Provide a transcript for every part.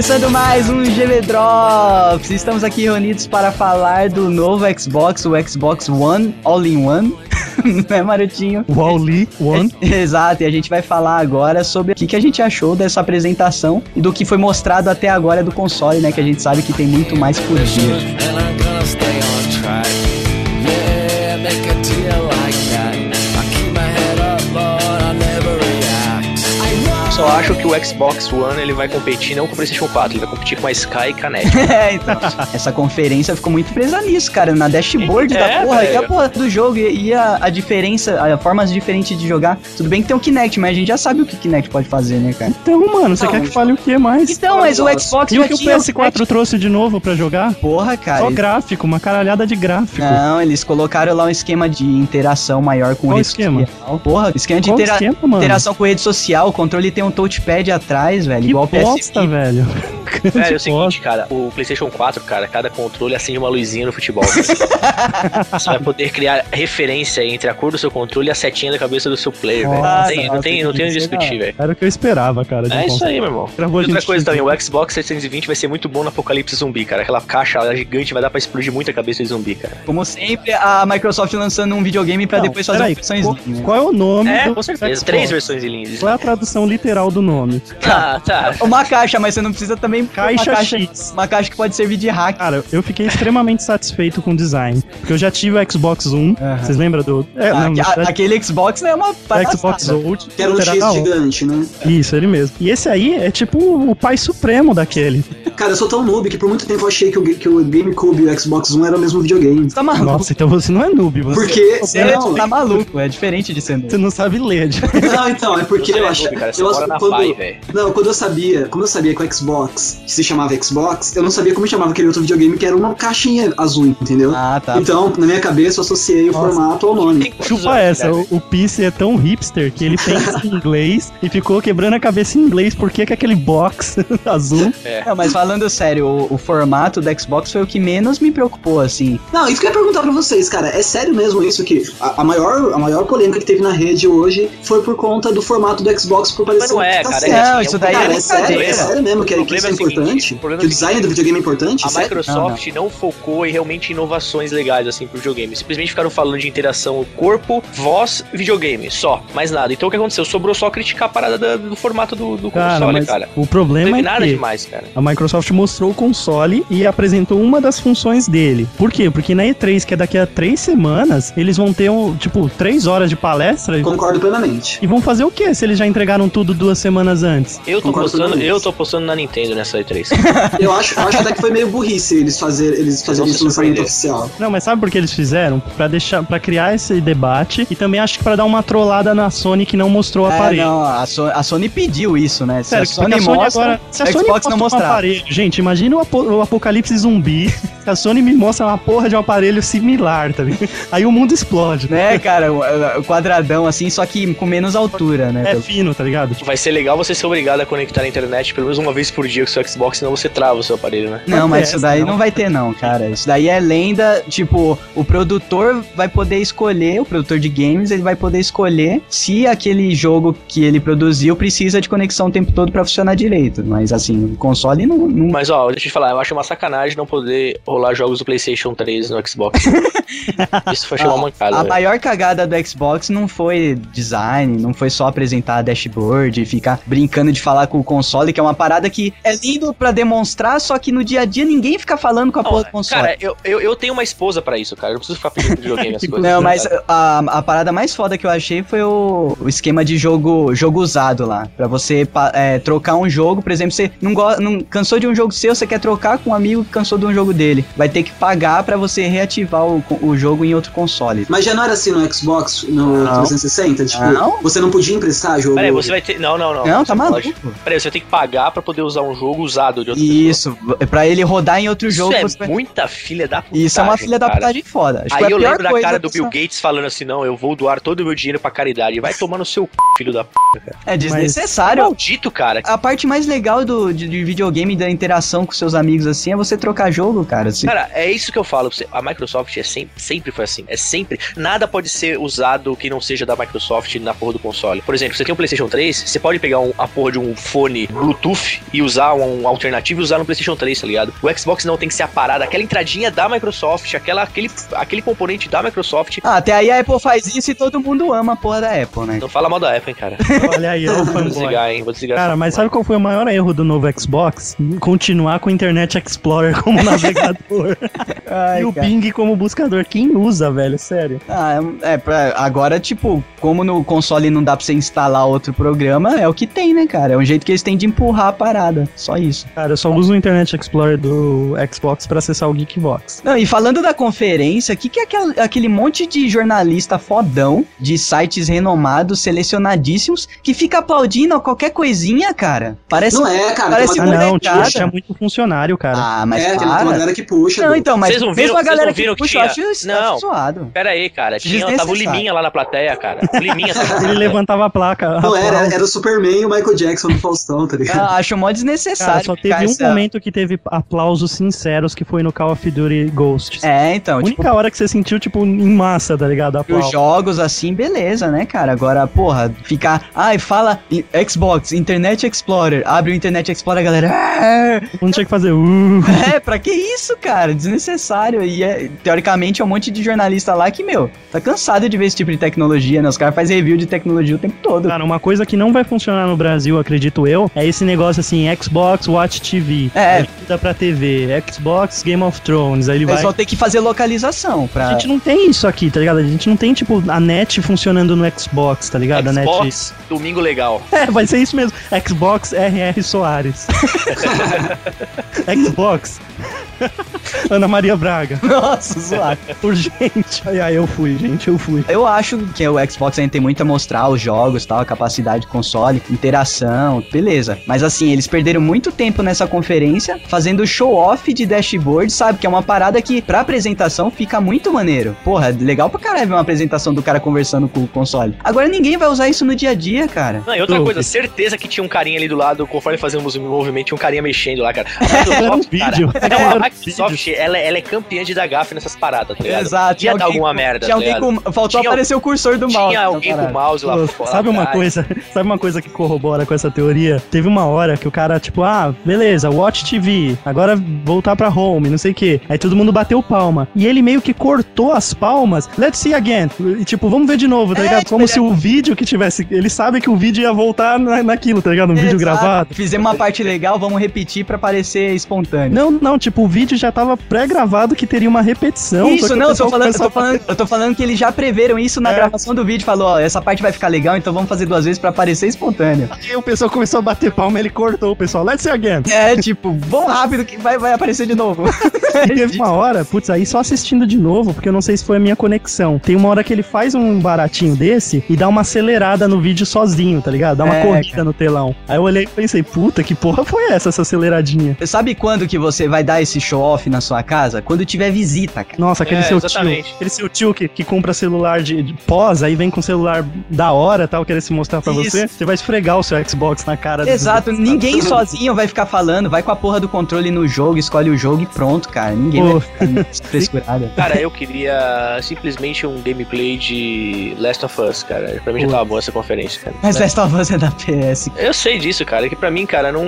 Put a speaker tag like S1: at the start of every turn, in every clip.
S1: Começando mais um GV Drops. Estamos aqui reunidos para falar do novo Xbox, o Xbox One All-in-One. né, Marotinho?
S2: O All-in One.
S1: Exato, e a gente vai falar agora sobre o que, que a gente achou dessa apresentação e do que foi mostrado até agora do console, né? Que a gente sabe que tem muito mais por vir.
S3: Só acho que o Xbox One ele vai competir não com o PlayStation 4, ele vai competir com a Sky e Kinect.
S1: É, então. Essa conferência ficou muito presa nisso, cara. Na dashboard
S3: É,
S1: da porra.
S3: velho.
S1: E a porra do jogo. E, e a, a diferença, a formas diferentes de jogar. Tudo bem que tem o Kinect, mas a gente já sabe o que o Kinect pode fazer, né, cara?
S2: Então, mano, você
S4: Não,
S2: quer que fale o que mais?
S1: Então, mas o Xbox
S2: E o que o
S1: tinha
S2: PS4 trouxe de novo pra jogar?
S1: Porra, cara.
S2: Só gráfico, uma caralhada de gráfico.
S1: Não, eles colocaram lá um esquema de interação maior com
S2: Qual
S1: rede
S2: esquema?
S1: social. Porra, esquema de intera-
S2: esquema, mano?
S1: interação com rede social. O controle tem um touchpad atrás, velho.
S2: Que
S1: igual
S2: bosta,
S1: PSP.
S2: velho.
S3: Velho, é o seguinte, cara, o PlayStation 4, cara, cada controle acende uma luzinha no futebol. Você vai poder criar referência entre a cor do seu controle e a setinha da cabeça do seu player, velho. Não tem, não tem, não tem onde discutir, velho.
S2: Era o que eu esperava, cara. de um
S3: É isso aí, meu irmão.
S2: Gravou
S3: E outra coisa também, o Xbox 720 vai ser muito bom no apocalipse zumbi, cara. Aquela caixa lá gigante vai dar pra explodir muita cabeça de zumbi, cara.
S1: Como sempre, a Microsoft lançando um videogame pra
S2: Não,
S1: depois fazer uma versão
S2: qual, qual é o nome
S3: É,
S2: do
S3: com certeza.
S2: Xbox?
S3: Três versões lindas.
S2: Qual é a tradução literal do nome?
S3: Ah, tá.
S1: Uma caixa, mas você não precisa também.
S2: Caixa
S1: uma caixa,
S2: X.
S1: uma caixa que pode servir de hack.
S2: Cara, eu fiquei extremamente satisfeito com o design. Porque eu já tive o Xbox One. Vocês lembram do. É,
S1: Ah,
S2: não,
S1: a-
S2: verdade,
S1: aquele Xbox né, é uma
S2: o
S1: palhaçada.
S2: Xbox Old.
S4: Que era um
S2: era
S4: X gigante, né?
S2: Isso, ele mesmo. E esse aí é tipo o pai supremo daquele.
S4: Cara, eu sou tão noob que por muito tempo eu achei que o, que o GameCube e o Xbox One eram o mesmo videogame.
S1: Você tá maluco?
S2: Nossa, então você não é noob, você,
S4: Porque.
S1: Você
S4: não,
S1: tá maluco, é diferente de ser noob.
S2: você não sabe ler. de-
S4: não, então, é porque eu
S3: é
S4: achei.
S3: noob, cara, você
S4: eu,
S3: na
S4: quando,
S3: Pai, velho.
S4: não, quando eu sabia, quando eu sabia que o Xbox se chamava Xbox, eu não sabia como chamava aquele outro videogame que era uma caixinha azul, entendeu?
S1: Ah, tá.
S4: Então, na minha cabeça, eu associei o
S2: Nossa.
S4: formato ao nome.
S2: Chupa essa, o, o PC é tão hipster que ele pensa em inglês e ficou quebrando a cabeça em inglês por que que aquele box azul.
S1: Não, mas falando sério, o, o formato do Xbox foi o que menos me preocupou, assim.
S4: Não, isso que eu ia perguntar pra vocês, cara. É sério mesmo isso que a, a maior, a maior polêmica que teve na rede hoje foi por conta do formato do Xbox por parecer
S3: não é,
S4: tá
S3: cara, é
S1: Não, isso
S3: é um
S1: daí
S4: Cara,
S1: é
S4: é sério, é sério mesmo que,
S3: O
S4: que isso é
S3: é
S4: importante?
S3: o
S4: o
S3: é o
S4: design do videogame é importante?
S3: A
S4: Sério?
S3: Microsoft não, focou em realmente inovações legais assim pro videogame. Simplesmente ficaram falando de interação corpo, voz, videogame, só, mais nada. Então o que aconteceu? Sobrou só criticar a parada da- do, formato do, do
S2: Cara,
S3: console, cara.
S2: o
S3: Não
S2: problema é
S3: nada
S2: que
S3: demais, cara.
S2: a Microsoft mostrou o console e apresentou uma das funções dele. Por quê? Porque na E3, que é daqui a três semanas, eles vão ter, um, tipo, três horas de palestra e-
S4: Concordo plenamente.
S2: e vão fazer o quê se eles já entregaram tudo duas semanas antes?
S3: Eu tô postando, eu tô postando na Nintendo nessa E3.
S4: Eu acho, eu acho até que foi meio burrice eles, fazer, eles fazerem isso no lançamento oficial.
S2: Não, mas sabe por que eles fizeram? Pra deixar, para criar esse debate e também acho que pra dar uma trollada na Sony que não mostrou o
S1: É,
S2: aparelho.
S1: não, a, So- a Sony pediu isso, né? Se
S2: Sério,
S1: a Sony
S2: a Sony
S1: mostra,
S2: agora. Se a
S1: o
S2: Sony
S1: Xbox não
S2: mostra um
S1: mostrar.
S2: aparelho, gente, imagina o, apo- o apocalipse zumbi. Se a Sony me mostra uma porra de um aparelho similar, tá ligado? Aí o mundo explode.
S1: Né, cara, o, o quadradão assim, só que com menos altura, né?
S2: É fino, tá ligado?
S3: Vai ser legal você ser obrigado a conectar a internet pelo menos uma vez por dia com o seu Xbox, senão você trava o seu aparelho, né?
S1: Não, mas isso daí
S2: não.
S1: não vai ter não, cara. Isso daí é lenda, tipo, o produtor vai poder escolher, o produtor de games, ele vai poder escolher se aquele jogo que ele produziu precisa de conexão o tempo todo pra funcionar direito. Mas assim, o console não, não
S3: Mas ó, deixa eu te falar, eu acho uma sacanagem não poder rolar jogos do PlayStation 3 no Xbox. Isso foi uma mancada.
S1: A
S3: velho.
S1: maior cagada do Xbox não foi design, não foi só apresentar a dashboard e ficar brincando de falar com o console, que é uma parada que é lindo pra demonstrar, só que no dia a dia ninguém fica falando com a
S3: Não,
S1: porra do console.
S3: Cara, eu, eu, eu tenho uma esposa pra isso, cara. Eu não preciso ficar pedindo videogame as coisas.
S1: Não, mas a, a parada mais foda que eu achei foi o, o esquema de jogo jogo usado lá. Pra você é, trocar um jogo, por exemplo, você não, go- não cansou de um jogo seu, você quer trocar com um amigo que cansou de um jogo dele. Vai ter que pagar pra você reativar o, o jogo em outro console.
S4: Mas já não era assim no Xbox, no
S1: Não.
S4: 360? Tipo,
S1: Não.
S4: você não podia emprestar jogo.
S3: Peraí, você vai ter. Não, não, não.
S1: Não, tá maluco.
S3: Peraí, você ter que pagar pra poder usar um jogo usado de outra.
S1: Isso, é pra ele rodar em outro
S3: Isso
S1: jogo.
S3: é
S1: você vai-
S3: muita filha da putagem.
S1: Isso é uma filha da
S3: cara.
S1: putagem foda. Acho
S3: Aí
S1: a
S3: eu lembro da cara do Bill Gates falando assim: não, eu vou doar todo o meu dinheiro pra caridade. Vai tomar no seu c, filho da p, cara.
S1: É desnecessário.
S3: Maldito, cara.
S1: A parte mais legal do, de, de videogame, da interação com seus amigos assim, é você trocar jogo, cara. Assim,
S3: Cara, é isso que eu falo pra você. A Microsoft é sempre, sempre foi assim. É sempre. Nada pode ser usado que não seja da Microsoft na porra do console. Por exemplo, você tem um PlayStation 3, você pode pode pegar um- a porra de um fone Bluetooth e usar um alternativo e usar no PlayStation 3, tá ligado? O Xbox não tem que ser a parada, aquela entradinha da Microsoft, aquela, aquele, aquele componente da Microsoft.
S1: Ah, até aí a Apple faz isso e todo mundo ama a porra da Apple, né?
S3: Não fala mal da Apple, hein, cara.
S2: Olha aí, o
S3: Vou desligar, hein? Vou desligar.
S2: Cara, mas sabe qual foi o maior erro do novo Xbox? Continuar com o Internet Explorer como navegador
S1: Ai,
S2: e o
S1: cara.
S2: Bing como buscador. Quem usa, velho? Sério.
S1: Ah, é, pra, agora, tipo, como no console não dá pra você instalar outro programa, é o que tem, né, cara? É um jeito que eles têm de empurrar a parada. Só isso.
S2: Cara, eu só uso o Internet Explorer do Xbox pra acessar o Geekbox.
S1: Não, e falando da conferência, o que, que é aquel- aquele monte de jornalista fodão, de sites renomados, selecionadíssimos, que fica aplaudindo a qualquer coisinha, cara? Parece.
S4: Não é, cara.
S1: Parece
S2: Ah,
S4: uma...
S1: molecada.
S2: não, tipo, tinha muito funcionário, cara.
S1: Ah, mas
S4: é, tem uma
S1: para.
S4: galera que puxa.
S1: Não,
S4: do-
S1: então, mas
S3: Vocês não viram-
S1: mesmo a
S3: vocês
S1: galera
S3: não viram
S1: que
S3: que
S1: puxa, eu acho
S3: tinha-
S1: isso
S3: Não.
S1: zoado.
S3: Pera aí, cara. Tinha, tava o. Liminha lá na plateia, cara. O Liminha tava
S2: Ele levantava a placa.
S4: Não,
S2: a
S4: era, era o Superman e o Michael Jackson do Faustão, tá ligado?
S1: Ah, acho mó
S2: Cara,
S1: desnecessário.
S2: só
S1: ficar
S2: teve um
S1: essa-
S2: momento que teve aplausos sinceros, que foi no Call of Duty Ghosts.
S1: É,
S2: A
S1: então,
S2: única
S1: tipo,
S2: hora que você sentiu, tipo, em massa, tá ligado?
S1: os jogos assim, beleza, né, cara? Agora, porra, ficar. Ai, fala i- Xbox, Internet Explorer. Abre o Internet Explorer, a galera. "Ah!"
S2: Não tinha que fazer. Uh,
S1: É, pra que isso, cara? Desnecessário. E é, teoricamente é um monte de jornalista lá que, meu, tá cansado de ver esse tipo de tecnologia, né? Os caras fazem review de tecnologia o tempo todo.
S2: Cara, uma coisa que não vai funcionar no Brasil, acredito eu, é esse negócio assim, Xbox Watch TV.
S1: É.
S2: Aí muda pra TV. Xbox Game of Thrones. Aí ele vai.
S1: pessoal tem que fazer localização pra.
S2: A gente não tem isso aqui, tá ligado? A gente não tem, tipo, a net funcionando no Xbox, tá ligado? A net.
S3: Xbox, domingo legal.
S2: É, vai ser isso mesmo. Xbox RR Soares. Xbox. Ana Maria Braga.
S1: Nossa, zoado.
S2: Urgente. Ai, ai, eu fui, gente, eu fui.
S1: Eu acho que o Xbox ainda tem muito a mostrar os jogos, tal, a capacidade de console, interação, beleza. Mas assim, eles perderam muito tempo nessa conferência fazendo show-off de dashboard, sabe? Que é uma parada que pra apresentação fica muito maneiro. Porra, legal pra caralho ver uma apresentação do cara conversando com o console. Agora ninguém vai usar isso no dia a dia, cara.
S3: Não, e outra
S2: Tô.
S3: coisa, certeza que tinha um carinha ali do lado, conforme fazíamos o movimento, tinha um carinha mexendo lá, cara.
S2: Era um
S3: Microsoft, cara,
S2: vídeo.
S3: não, a
S2: Era um
S3: Microsoft, ela, ela é campeã de dar gafe nessas paradas, tá ligado?
S1: Exato.
S3: Ia
S1: tinha alguém
S3: alguma
S1: com-
S3: merda,
S1: Tinha
S3: tá
S1: alguém com. Faltou
S3: Tinha-
S1: aparecer o cursor do mouse.
S3: Tinha alguém com
S1: parada.
S3: o mouse lá
S2: Pô,
S3: fora.
S2: sabe uma coisa? Sabe uma coisa que corrobora com essa teoria? Teve uma hora que o cara, tipo, ah, beleza, Watch TV, agora voltar pra home, não sei o quê. Aí todo mundo bateu palma. E ele meio que cortou as palmas. Let's see again. E tipo, vamos ver de novo, tá
S1: É,
S2: ligado? Como se o vídeo que tivesse. Ele sabe que o vídeo ia voltar na, naquilo, tá ligado? Um vídeo
S1: Exato.
S2: gravado.
S1: Fizemos uma parte legal, vamos repetir pra parecer espontâneo.
S2: Não, não, tipo, o vídeo já tava pré-gravado que teria uma repetição.
S1: Isso, não, eu tô, falando, eu, tô falando, eu tô falando que eles já preveram isso na
S2: É.
S1: gravação do vídeo. Falou, ó, essa parte vai ficar legal, então vamos fazer duas vezes pra parecer espontâneo.
S2: Aí o pessoal começou a bater palma, ele cortou o pessoal. Let's see again.
S1: É, tipo, vamos rápido que vai, vai aparecer de novo.
S2: E teve uma hora, putz, aí só assistindo de novo, porque eu não sei se foi a minha conexão. Tem uma hora que ele faz um baratinho desse e dá uma acelerada no vídeo sozinho, tá ligado? Dá uma
S1: É,
S2: corrida
S1: cara.
S2: no telão. Aí eu olhei e pensei, puta, que porra foi essa, essa aceleradinha?
S1: Sabe quando que você vai dar esse show-off na sua casa? Quando tiver visita, cara.
S2: Nossa, aquele
S3: É,
S2: seu
S3: exatamente.
S2: tio. Aquele seu tio que, que compra celular de, de pós, aí vem com celular da hora tal, querer se mostrar pra
S1: Isso.
S2: você. Você vai esfregar o seu Xbox na cara do-
S1: Exato, ninguém sozinho vai ficar falando, vai com a porra do controle no jogo, escolhe o jogo e pronto, cara. Ninguém
S2: Pô.
S1: vai ficar frescurada.
S3: Cara, eu queria simplesmente um gameplay de Last of Us, cara. Pra mim já tava boa essa conferência, cara.
S1: Mas Last of Us é da PS.
S3: Eu sei disso, cara, que pra mim, cara, não.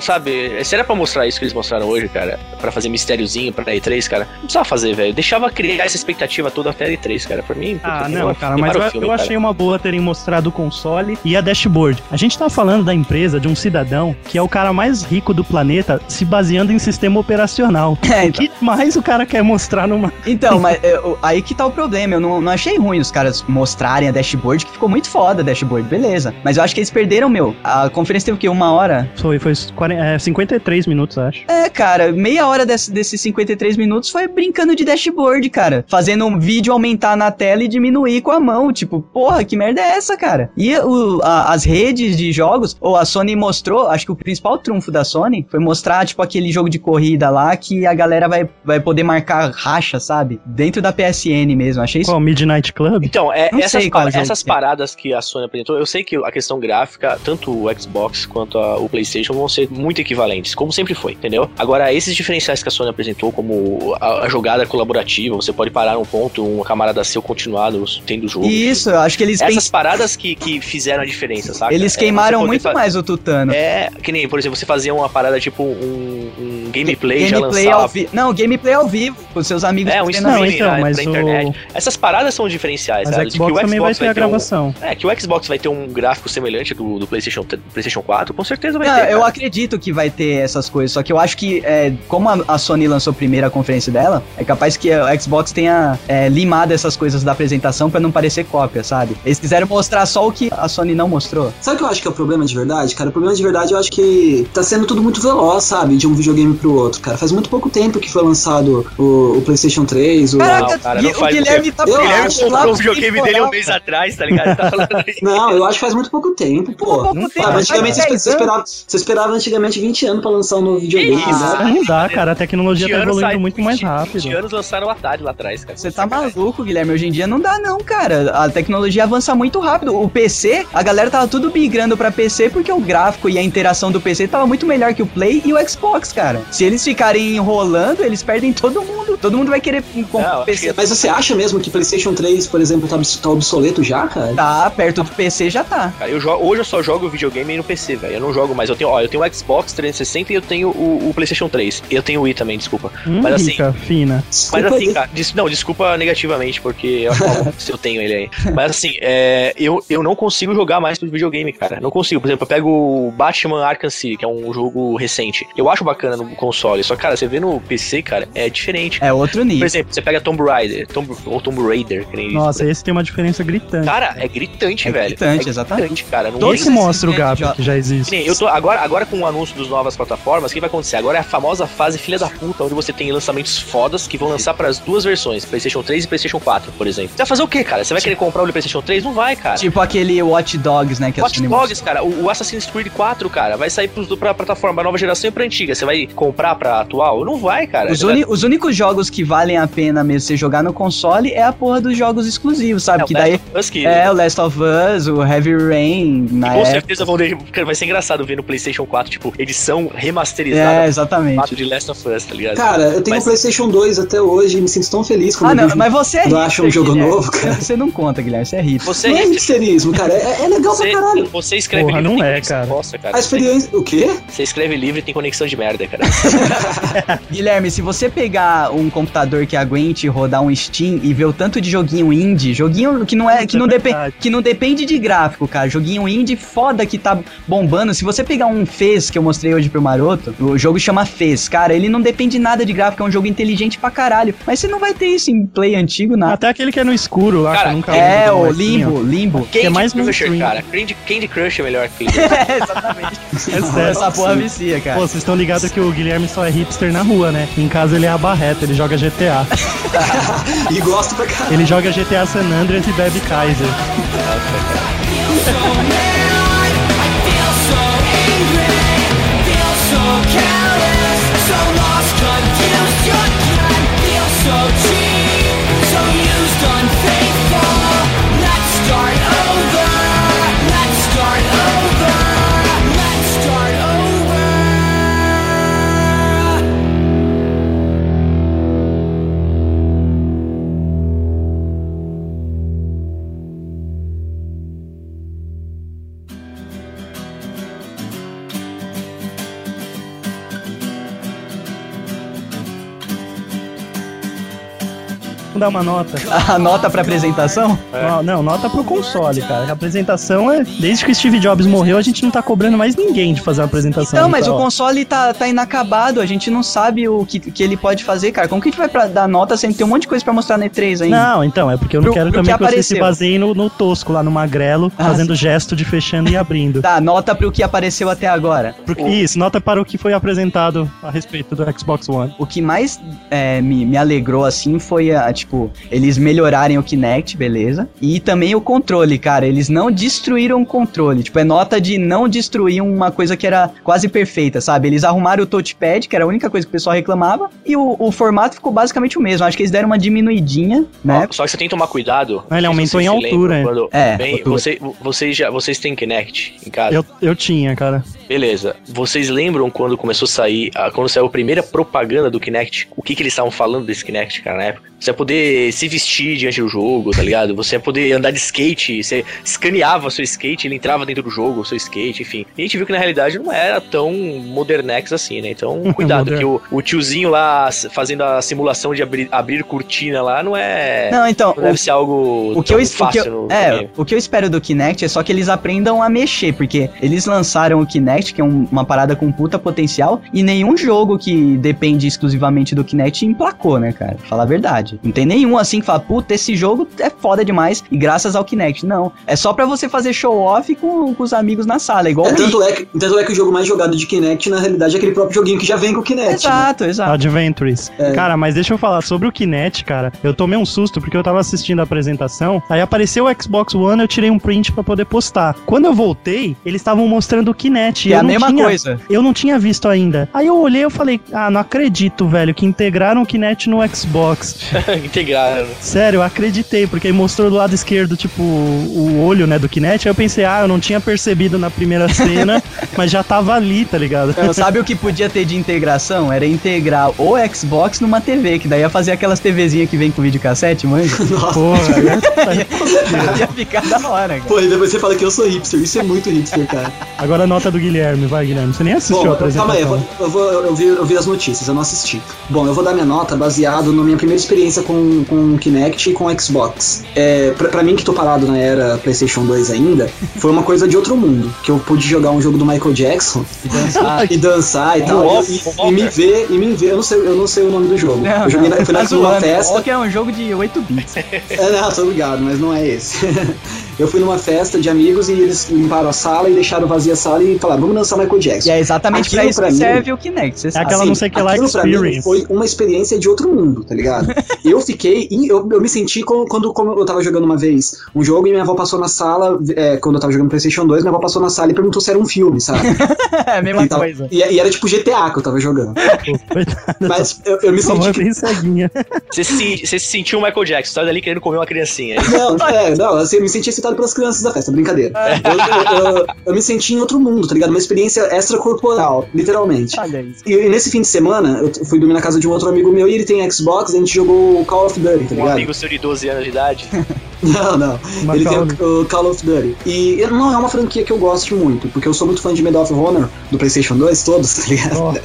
S3: Sabe, se era pra mostrar isso que eles mostraram hoje, cara, pra fazer mistériozinho pra E3, cara, não precisava fazer, velho. Deixava criar essa expectativa toda até a E3, cara. Pra mim,
S2: Ah,
S3: puta,
S2: não,
S3: nem-
S2: cara, mas eu,
S3: filme,
S2: eu
S3: cara.
S2: achei uma boa terem mostrado o console e a dashboard. A gente tá falando da empresa de um cidadão que é o cara mais rico do planeta se baseando em sistema operacional.
S1: É,
S2: O
S1: então,
S2: que mais o cara quer mostrar numa.
S1: então, mas o- aí que tá o problema. Eu não, não achei ruim os caras mostrarem a dashboard, que ficou muito foda a dashboard, beleza. Mas eu acho que eles perderam, meu. A conferência teve o quê? Uma hora?
S2: Foi, foi 40, é, 53 minutos, acho.
S1: É, cara, meia hora desse, desses 53 minutos foi brincando de dashboard, cara. Fazendo um vídeo aumentar na tela e diminuir com a mão. Tipo, porra, que merda é essa, cara? E o- a- as redes de jogos, ou a Sony mostrou, acho que o principal trunfo da Sony foi mostrar, tipo, aquele jogo de corrida lá que a galera vai, vai poder marcar racha, sabe? Dentro da PSN mesmo. Achei isso.
S2: Qual? Midnight Club?
S3: Então, é,
S1: Não
S3: essas,
S1: sei qual
S3: pa-
S1: jogo
S3: essas
S1: é.
S3: paradas que a Sony apresentou, eu sei que a questão gráfica, tanto o Xbox quanto a- o PlayStation vão ser muito equivalentes, como sempre foi, entendeu? Agora, esses diferenciais que a Sony apresentou, como a, a jogada colaborativa, você pode parar num ponto, um camarada seu continuado tendo o jogo.
S1: Isso, eu acho que eles,
S3: Essas
S1: pens-
S3: paradas que, que fizeram a diferença, sabe?
S1: eles queimaram muito mais o Tutano.
S3: É, que nem, por exemplo, você fazia uma parada tipo um, um gameplay, já
S1: Gameplay
S3: lançava.
S1: ao vivo. Não, gameplay ao vivo, com seus amigos.
S3: É, um
S1: fazendo-
S2: Não,
S3: streaming
S2: então,
S3: na,
S2: mas
S3: pra
S2: o-
S3: internet. Essas paradas são diferenciais,
S2: Mas
S3: sabe?
S2: o
S3: De
S2: Xbox também vai ter a
S3: ter um-
S2: gravação.
S3: é, que o Xbox vai ter um gráfico semelhante do, do PlayStation, do PlayStation 4, com certeza vai
S1: Não,
S3: ter.
S1: eu
S3: cara.
S1: acredito que vai ter essas coisas, só que eu acho que, é, como a, a Sony lançou primeiro a conferência dela, é capaz que o Xbox tenha é, limado essas coisas da apresentação pra não parecer cópia, sabe? Eles quiseram mostrar só o que a Sony não mostrou.
S4: Sabe o que eu acho que é o problema de verdade, cara? O problema de verdade eu acho que tá sendo tudo muito veloz, sabe? De um videogame pro outro, cara. Faz muito pouco tempo que foi lançado o, o PlayStation 3, o.
S1: Caraca,
S3: cara, não
S1: o
S3: faz
S1: Guilherme tá
S4: Eu
S3: Ele
S4: acho,
S1: lá
S3: comprou o videogame dele um mês atrás, tá ligado? Tá falando.
S4: Não, eu acho que faz muito pouco tempo, pô.
S2: não faz,
S4: antigamente você,
S1: 10
S4: você esperava, você esperava antigamente 20 anos pra lançar um novo videogame, né?
S2: Ah, não dá, cara. A tecnologia tá evoluindo
S3: sai-
S2: muito mais
S3: 20
S2: rápido.
S3: 20 anos lançaram o Atari lá atrás, cara.
S1: Você tá maluco, Guilherme? Hoje em dia não dá, não, cara. A tecnologia avança muito rápido. O PC, a galera tava tudo migrando pra PC porque o gráfico e a interação do PC tava muito melhor que o Play e o Xbox, cara. Se eles ficarem enrolando, eles perdem todo mundo. Todo mundo vai querer comprar
S3: Não,
S1: PC.
S4: Mas você acha mesmo que PlayStation 3, por exemplo, tá, tá obsoleto já, cara?
S1: Tá, perto do PC já tá.
S3: Cara, eu hoje eu só jogo videogame no PC, velho. Eu não jogo mais. Eu tenho, ó, eu tenho o Xbox 360 e eu tenho o, o PlayStation 3. E eu tenho o Wii também, desculpa.
S2: Hum,
S3: Mas assim-
S2: rica, fina.
S3: Mas
S4: Desculpa
S3: assim, cara, des- não, desculpa negativamente, porque eu acho bom se eu tenho ele aí. Mas assim, é, eu, eu não consigo jogar mais pro videogame, cara. Não consigo. Por exemplo, eu pego o Batman Arkham City, que é um jogo recente. Eu acho bacana no console, só que, cara, você vê no PC, cara, é diferente.
S1: É outro
S3: Por
S1: nível.
S3: exemplo, você pega Tomb Raider, Tomb, ou Tomb Raider, que nem
S2: Nossa, esse tem uma diferença gritante.
S3: Cara, é gritante,
S1: É
S3: velho.
S1: gritante,
S3: é
S1: exatamente.
S3: gritante, cara. Não
S2: Todo se mostra o gap que já existe.
S3: Eu tô, agora, agora com o anúncio das novas plataformas, o que vai acontecer? Agora é a famosa fase filha da puta, onde você tem lançamentos fodas que vão lançar para as duas versões, PlayStation 3 e PlayStation 4, por exemplo. Você vai fazer o quê, cara? Você vai querer comprar o PlayStation 3? Não vai, cara.
S1: Tipo aquele Watch Dogs, né? Que
S3: Watch Dogs, cara, o, Assassin's Creed 4, cara, vai sair pros, pra plataforma nova geração e pra antiga. Você vai comprar pra atual? Não vai, cara.
S1: Os, uni- os únicos jogos que valem a pena mesmo você jogar no console é a porra dos jogos exclusivos, sabe?
S3: É,
S1: que daí
S3: que-
S1: é o Last of Us, o Heavy Rain, na
S3: com
S1: época.
S3: certeza vão vai ser engraçado ver no PlayStation 4, tipo, edição
S1: É,
S3: remasterizada
S1: exatamente.
S3: 4 de Last of Us, tá ligado?
S4: Cara, eu tenho
S3: Mas-
S4: um PlayStation 2 até hoje e me sinto tão feliz quando
S1: Ah, não, mas você é hipster,
S4: acho um jogo
S1: Guilherme.
S4: novo, cara.
S1: Você não conta, Guilherme, você é hipster.
S3: Você
S4: Não é
S3: é
S4: hipsterismo, cara. É, é legal pra
S3: Você,
S4: caralho.
S3: você escreve
S2: Porra,
S3: livro
S2: não é, cara.
S3: bosta, cara.
S4: A experiência. O quê?
S3: Você escreve livro e tem conexão de merda, cara.
S1: Guilherme, se você pegar um computador que aguente rodar um Steam e ver o tanto de joguinho indie, joguinho que não é que
S2: É
S1: não, depe- que não depende de gráfico, cara, joguinho indie foda que tá bombando. Se você pegar um Fez que eu mostrei hoje pro Maroto, o jogo chama Fez, cara, ele não depende nada de gráfico, é um jogo inteligente pra caralho. Mas você não vai ter isso em play antigo, nada.
S2: Até aquele que é no escuro lá,
S3: Cara,
S2: que eu nunca
S1: É, o
S2: do molequinho.
S1: Limbo, Limbo.
S2: Que é mais
S3: Crush,
S2: mainstream.
S3: cara. Candy, Candy Crush é melhor que
S1: é, exatamente.
S2: É sério.
S1: Essa porra vicia, cara.
S2: Pô, vocês estão ligados que o Guilherme só é hipster na rua, né? Em casa ele é a barreta, ele joga GTA.
S4: E gosto pra caralho.
S2: Ele joga GTA San Andreas e bebe Kaiser. Vamos dar uma nota.
S1: A nota pra apresentação?
S2: Não, não, nota pro console, cara. A apresentação é. Desde que o Steve Jobs morreu, a gente não tá cobrando mais ninguém de fazer uma apresentação.
S1: Não, mas
S2: Então,
S1: o console tá, tá inacabado, a gente não sabe o que, que ele pode fazer, cara. Como que a gente vai pra dar nota sem ter um monte de coisa pra mostrar na E3 ainda?
S2: Não, então, é porque eu não
S1: Pro-
S2: quero
S1: pro
S2: também
S1: que
S2: que, você se baseie no, no tosco lá, no magrelo,
S1: Ah,
S2: fazendo gesto de fechando e abrindo.
S1: Tá, nota pro que apareceu até agora.
S2: Porque, isso, nota para o que foi apresentado a respeito do Xbox One.
S1: O que mais é, me, me alegrou, assim, foi, a, tipo, eles melhorarem o Kinect, beleza? E também o controle, cara. Eles não destruíram o controle. Tipo, é nota de não destruir uma coisa que era quase perfeita, sabe? Eles arrumaram o touchpad, que era a única coisa que o pessoal reclamava, e o, o formato ficou basicamente o mesmo. Acho que eles deram uma diminuidinha, né?
S3: Só que você tem que tomar cuidado.
S2: Ah, ele aumentou em altura,
S3: lembra, quando-
S1: é.
S3: Bem,
S1: altura.
S3: você- vocês, já, vocês têm Kinect em casa?
S2: Eu, eu tinha, cara.
S3: Beleza. Vocês lembram quando começou a sair, quando saiu a primeira propaganda do Kinect? O que que eles estavam falando desse Kinect, cara, na época? Você ia poder se vestir diante do jogo, tá ligado? Você ia poder andar de skate, você escaneava seu skate, ele entrava dentro do jogo, o seu skate, enfim. E a gente viu que na realidade não era tão modernex assim, né? Então, cuidado, que o, o tiozinho lá fazendo a simulação de abrir, abrir cortina lá não é.
S1: Não, então,
S3: não deve ser algo
S1: O que, eu, es- o, que
S3: fácil
S1: eu, é, o que eu espero do Kinect é só que eles aprendam a mexer, porque eles lançaram o Kinect, que é um- uma parada com puta potencial, e nenhum jogo que depende exclusivamente do Kinect emplacou, né, cara? Falar a verdade. Não tem nenhum assim que fala, puta, esse jogo é foda demais, e graças ao Kinect. Não. É só pra você fazer show-off com, com os amigos na sala, igual
S4: É,
S1: o
S4: tanto, é que, tanto é que o jogo mais jogado de Kinect, na realidade, é aquele próprio joguinho que já vem com o Kinect. né?
S1: Exato, exato.
S2: Adventures.
S4: É.
S2: Cara, mas deixa eu falar sobre o Kinect, cara. Eu tomei um susto porque eu tava assistindo a apresentação, aí apareceu o Xbox One, eu tirei um print pra poder postar. Quando eu voltei, eles estavam mostrando o Kinect.
S1: Que é a mesma
S2: tinha,
S1: coisa.
S2: Eu não tinha visto ainda. Aí eu olhei e falei, ah, não acredito, velho, que integraram o Kinect no Xbox.
S3: Integraram.
S2: Sério, eu acreditei, porque mostrou do lado esquerdo, tipo, o olho, né, do Kinect. Aí eu pensei, ah, eu não tinha percebido na primeira cena, mas já tava ali, tá ligado?
S1: Não, sabe o que podia ter de integração? Era integrar o Xbox numa TV, que daí ia fazer aquelas TVzinhas que vem com videocassete, manja?
S2: Porra, aí-
S1: ia ficar da hora, cara.
S4: Pô, e depois você fala que eu sou hipster. Isso é muito hipster, cara.
S2: Agora a nota do Guilherme, vai, Guilherme. Você nem assistiu a
S4: Bom, calma aí, eu,
S2: apresentação.
S4: vou, eu, vou- eu vi, eu vi as notícias, eu não assisti. Bom, eu vou dar minha nota baseado na minha primeira experiência com, com o Kinect e com o Xbox. É, pra, pra mim, que tô parado na era PlayStation 2 ainda, foi uma coisa de outro mundo. Que eu pude jogar um jogo do Michael Jackson
S1: E dançar.
S4: e dançar e tal. E, e-
S3: Walker.
S4: e me ver, e me ver. Eu não sei, eu não sei o nome do jogo. eu joguei na, fui na,
S1: tá
S4: numa festa.
S1: Walker é um jogo de 8 bits.
S4: É, não, tô ligado, mas não é esse. eu fui numa festa de amigos e eles limparam a sala e deixaram vazia a sala e falaram, vamos dançar Michael Jackson.
S1: E é exatamente pra
S4: Aquilo
S1: isso
S4: pra
S1: que
S4: mim-
S1: serve o Kinect, você sabe.
S2: aquela não sei que lá
S4: pra mim
S2: experience.
S4: foi uma experiência de outro mundo, tá ligado? eu fiquei, eu, eu me senti como, quando como eu tava jogando uma vez um jogo e minha avó passou na sala, é, quando eu tava jogando Playstation 2, minha avó passou na sala e perguntou se era um filme, sabe?
S1: é a mesma
S4: E, tava-
S1: coisa.
S4: e- e era tipo GTA que eu tava jogando. Mas eu, eu me senti
S2: é
S4: que
S2: bem ceguinha.
S3: Você se, você se sentiu o Michael Jackson, você tá ali querendo comer uma criancinha.
S4: Não, é, não, assim, eu me senti excitado pelas crianças da festa, brincadeira. Eu, eu- eu- eu me senti em outro mundo, tá ligado? Uma experiência extracorporal, literalmente.
S1: Olha isso.
S4: E, e nesse fim de semana, eu fui dormir na casa de um outro amigo meu e ele tem Xbox e a gente jogou o Call of Duty, tá
S3: Um
S4: ligado?
S3: amigo seu de 12 anos de idade.
S4: Não, não.
S2: Uma
S4: ele tem o, o Call of Duty. E não é uma franquia que eu gosto muito, porque eu sou muito fã de Medal of Honor, do PlayStation 2, todos, tá ligado?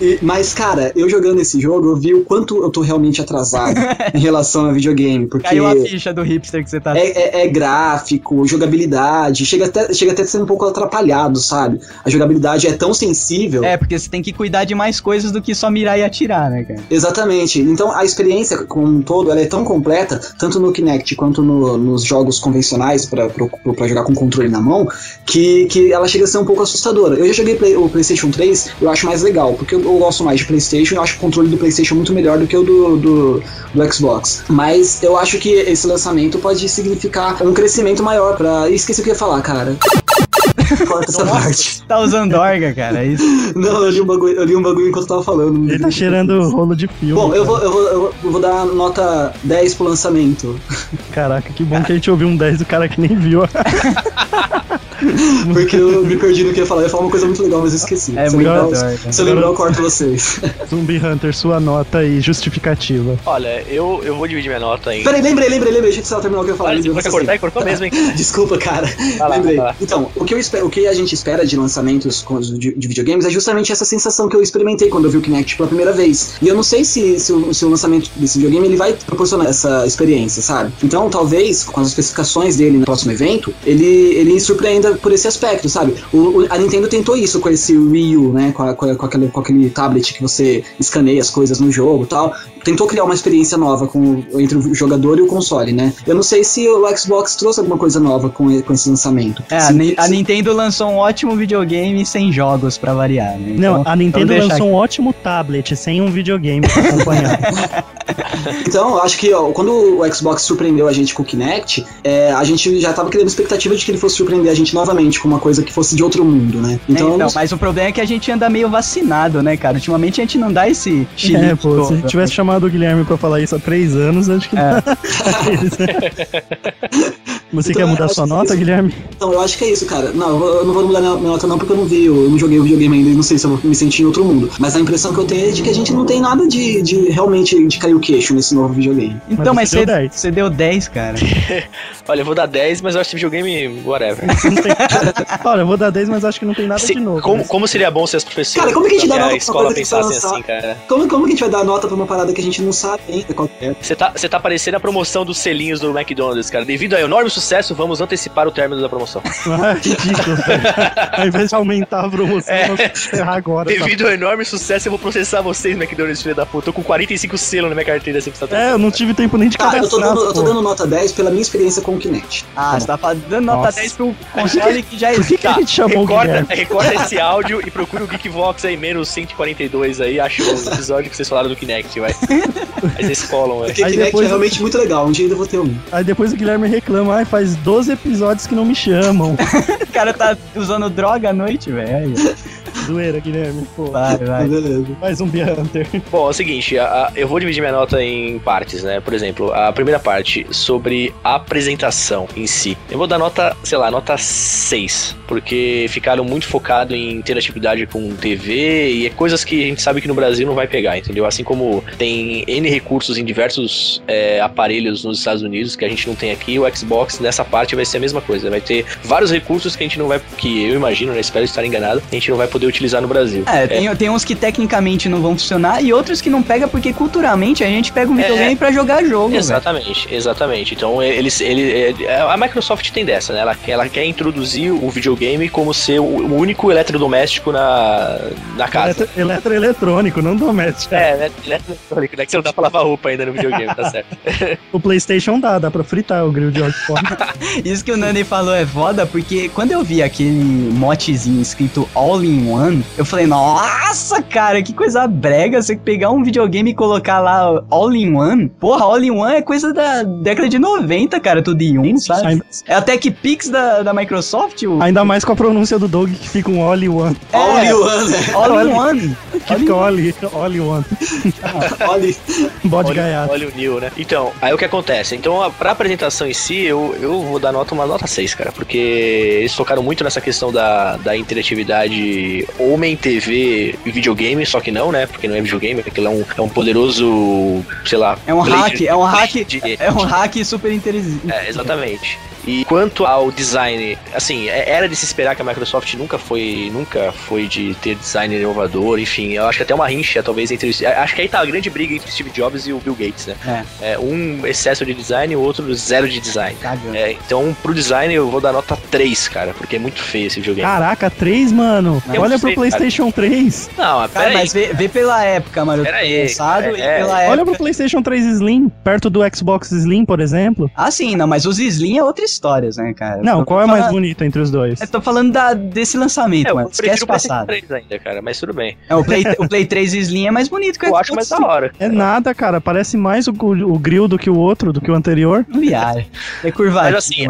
S4: E- mas, cara, eu jogando esse jogo, eu vi o quanto eu tô realmente atrasado em relação a videogame, porque.
S1: Caiu a ficha do hipster que você tá.
S4: É, é- é gráfico, jogabilidade, chega até, chega até a ser um pouco atrapalhado, sabe? A jogabilidade é tão sensível.
S1: É, porque você tem que cuidar de mais coisas do que só mirar e atirar, né, cara?
S4: Exatamente. Então a experiência como um todo ela é tão completa, tanto no Kinect quanto no- nos jogos convencionais pra jogar com controle na mão, que, que ela chega a ser um pouco assustadora. Eu já joguei Play- o PlayStation 3, eu acho mais legal, porque eu, eu gosto mais de PlayStation, eu acho o controle do PlayStation muito melhor do que o do, do, do Xbox. Mas eu acho que esse lançamento pode significar um crescimento maior. Ih, Esqueci o que eu ia falar, cara. Corta essa parte.
S1: Tá usando orga, cara, é isso.
S4: Não, eu li um bagulho, eu li um bagulho enquanto eu tava falando.
S2: Ele tá cheirando rolo de filme.
S4: Bom, eu
S2: cara.
S4: vou, eu, vou, eu vou- eu vou dar nota 10 pro lançamento.
S2: Caraca, que bom que a gente ouviu um 10 do cara que nem viu.
S4: Porque eu me perdi no que ia falar. Eu ia falar uma coisa muito legal, mas eu esqueci.
S1: É
S4: se,
S1: muito legal.
S4: se eu lembrar, eu corto vocês.
S2: Zumbi Hunter, sua nota e justificativa.
S3: Olha, eu, eu vou dividir minha nota em.
S4: Peraí, lembrei, lembrei, lembrei. Deixa eu só terminar o que eu ia falar.
S3: Olha, você cortar cortou mesmo, hein?
S4: Desculpa, cara.
S3: Vai lá,
S4: Lembrei.
S3: vai lá.
S4: Então, o que, eu espero, o que a gente espera de lançamentos de, de videogames é justamente essa sensação que eu experimentei quando eu vi o Kinect pela primeira vez. E eu não sei se, se, o, se o lançamento desse videogame ele vai proporcionar essa experiência, sabe? Então, talvez, com as especificações dele no próximo evento, ele, ele surpreenda por esse aspecto, sabe? O, o- a Nintendo tentou isso com esse Wii U, né? Com, a- com, a- com aquele, com aquele tablet que você escaneia as coisas no jogo tal. Tentou criar uma experiência nova com, entre o jogador e o console, né? Eu não sei se o Xbox trouxe alguma coisa nova com, com esse lançamento.
S1: É, a,
S4: Se-
S1: Ni- a Nintendo lançou um ótimo videogame sem jogos pra variar, né?
S2: Não,
S1: Então,
S2: a Nintendo
S1: deixar
S2: lançou um ótimo tablet sem um videogame pra acompanhar.
S4: Então, eu acho que ó, quando o Xbox surpreendeu a gente com o Kinect, é, a gente já tava criando expectativa de que ele fosse surpreender a gente novamente com uma coisa que fosse de outro mundo, né?
S1: Então,
S4: Então,
S1: então, mas o problema é que a gente anda meio vacinado, né, cara? Ultimamente a gente não dá esse xilique
S2: É, pô, se a tivesse chamado o Guilherme pra falar isso há três anos, acho que
S1: É.
S2: Você
S4: Então,
S2: quer mudar
S4: eu
S2: sua
S4: que
S2: nota,
S4: isso-
S2: Guilherme?
S4: então, eu acho que é isso, cara. Não, eu, não vou mudar minha minha nota não, porque eu não vi, eu não joguei o videogame ainda e não sei se eu vou me sentir em outro mundo. Mas a impressão que eu tenho é de que a gente não tem nada de, de realmente de cair o queixo nesse novo videogame.
S1: Então, mas
S2: Mas você
S1: você
S2: deu 10.
S1: você deu 10, cara.
S3: Olha, eu vou dar 10, mas eu acho esse videogame, whatever.
S2: Não Olha, eu vou dar 10, mas acho que não tem nada
S3: Se-
S2: de novo.
S3: como,
S2: mas-
S3: como seria bom se as professoras
S4: Cara, como que a gente dá nota pra
S3: escola
S4: que
S3: pensassem assim, cara?
S4: Como, como que a gente vai dar nota pra uma parada que a gente não sabe ainda qual que é?
S3: Você tá, você tá parecendo a promoção dos selinhos do McDonald's, cara. Devido ao enorme sucesso, vamos antecipar o término da promoção.
S2: Ah, ridículo, velho. Ao invés de aumentar a promoção,
S3: É.
S2: nós encerrar agora. tá?
S3: Devido ao enorme sucesso, eu vou processar vocês, McDonald's, filho da puta. Tô com 45 selos na minha carteira, assim tá
S2: É, eu não tive tempo nem de
S4: Cara, eu tô,
S2: cadastrar.
S4: dando, eu tô dando nota 10 pela minha experiência com o Kinect.
S1: Ah, você tá dando nota
S2: Nossa.
S1: 10 pro console que já
S2: Por que,
S1: existe.
S2: que a gente chamou o
S3: Recorta,
S2: Guilherme?
S3: recorta esse áudio e procura o Geekvox aí, menos 142 aí. Acho o episódio que vocês falaram do Kinect, vai. Aí vocês colam, velho.
S4: Porque
S2: Aí
S4: Kinect
S2: depois-
S4: é realmente muito legal, um dia ainda vou ter um.
S2: Aí depois o Guilherme reclama, ai, faz 12 episódios que não me chamam.
S1: O cara tá usando droga à noite, velho.
S2: Zoeira, Guilherme. Pô,
S1: Vai, vai.
S4: Beleza.
S2: mais um Bia Hunter.
S3: Bom, é o seguinte, a- a- eu vou dividir minha nota em partes, né? Por exemplo, a primeira parte sobre a apresentação em si. Eu vou dar nota, sei lá, nota 6, porque ficaram muito focados em interatividade com TV e é coisas que a gente sabe que no Brasil não vai pegar, entendeu? Assim como tem N recursos em diversos é, aparelhos nos Estados Unidos que a gente não tem aqui, o Xbox nessa parte vai ser a mesma coisa. Vai ter vários recursos que a gente não vai, que eu imagino, né? Espero estar enganado, a gente não vai poder utilizar no Brasil.
S1: É, tem, tem uns que tecnicamente não vão funcionar e outros que não pega porque culturalmente a gente pega um videogame pra jogar jogo.
S3: Exatamente, exatamente. Então eles, ele, é, a Microsoft tem dessa, né? Ela, ela quer introduzir o videogame como ser o, o único eletrodoméstico na, na casa.
S2: Eletro, eletroeletrônico, não doméstico.
S3: É, eletroeletrônico, né? Que você não dá pra lavar roupa ainda no videogame, tá certo.
S2: O PlayStation dá, dá pra fritar o grill de Oxford.
S1: Isso que o Nani falou é foda, porque quando eu vi aquele motezinho escrito All in One, eu falei, nossa, cara, que coisa brega você pegar um videogame e colocar lá All in One. Porra, All in One é coisa da década de 90, cara, tudo em um, sabe?
S2: ainda,
S1: É até que Pix da, da Microsoft, o
S2: ainda mais com a pronúncia do Doug, que fica um all in one.
S1: É.
S4: All you want, né?
S1: All in One.
S2: Que fica all, in- all in one. Bode gaiato.
S3: olha o Neil, né? Então, aí o que acontece? Então, a- pra apresentação em si, eu, eu vou dar nota uma nota 6, cara, porque eles focaram muito nessa questão da, da interatividade homem, TV e videogame, só que não, né? Porque não é videogame, aquilo é um, é um poderoso, sei lá.
S1: É um hack, é um hack,
S3: de-
S1: é um hack super inteligente.
S3: É, exatamente. E quanto ao design, assim, é- era de se esperar que a Microsoft nunca foi, nunca foi de ter design inovador, enfim, eu acho que até uma rincha, talvez, entre os, acho que aí tá a grande briga entre o Steve Jobs e o Bill Gates, né? É, um excesso de design e o outro zero de design. É, então, pro design eu vou dar nota 3, cara, porque é muito feio esse videogame.
S2: Caraca, 3, mano.
S3: Eu
S2: Olha pro
S3: sei,
S2: PlayStation 3.
S3: Não, mas
S1: Cara,
S3: peraí.
S1: mas vê, vê pela época, mano.
S3: Pera aí, cara,
S1: e
S3: é.
S1: pela
S2: Olha
S1: época.
S2: pro PlayStation 3 Slim, perto do Xbox Slim, por exemplo.
S1: Ah, sim, não, mas os Slim é outra história, né, cara?
S2: Não,
S1: Tô
S2: qual é mais
S1: falando-
S2: bonito entre os dois?
S1: Eu tô falando da, desse lançamento,
S3: É, eu
S1: mano. Esquece o passado.
S3: 3 ainda, cara, mas tudo bem.
S1: É, o, Play, o Play 3 Slim é mais bonito que o
S3: Eu acho mais da hora.
S2: É nada, cara. Parece mais o, o grill do que o outro, do que o anterior.
S1: Viaja. É curvado.
S3: Mas assim,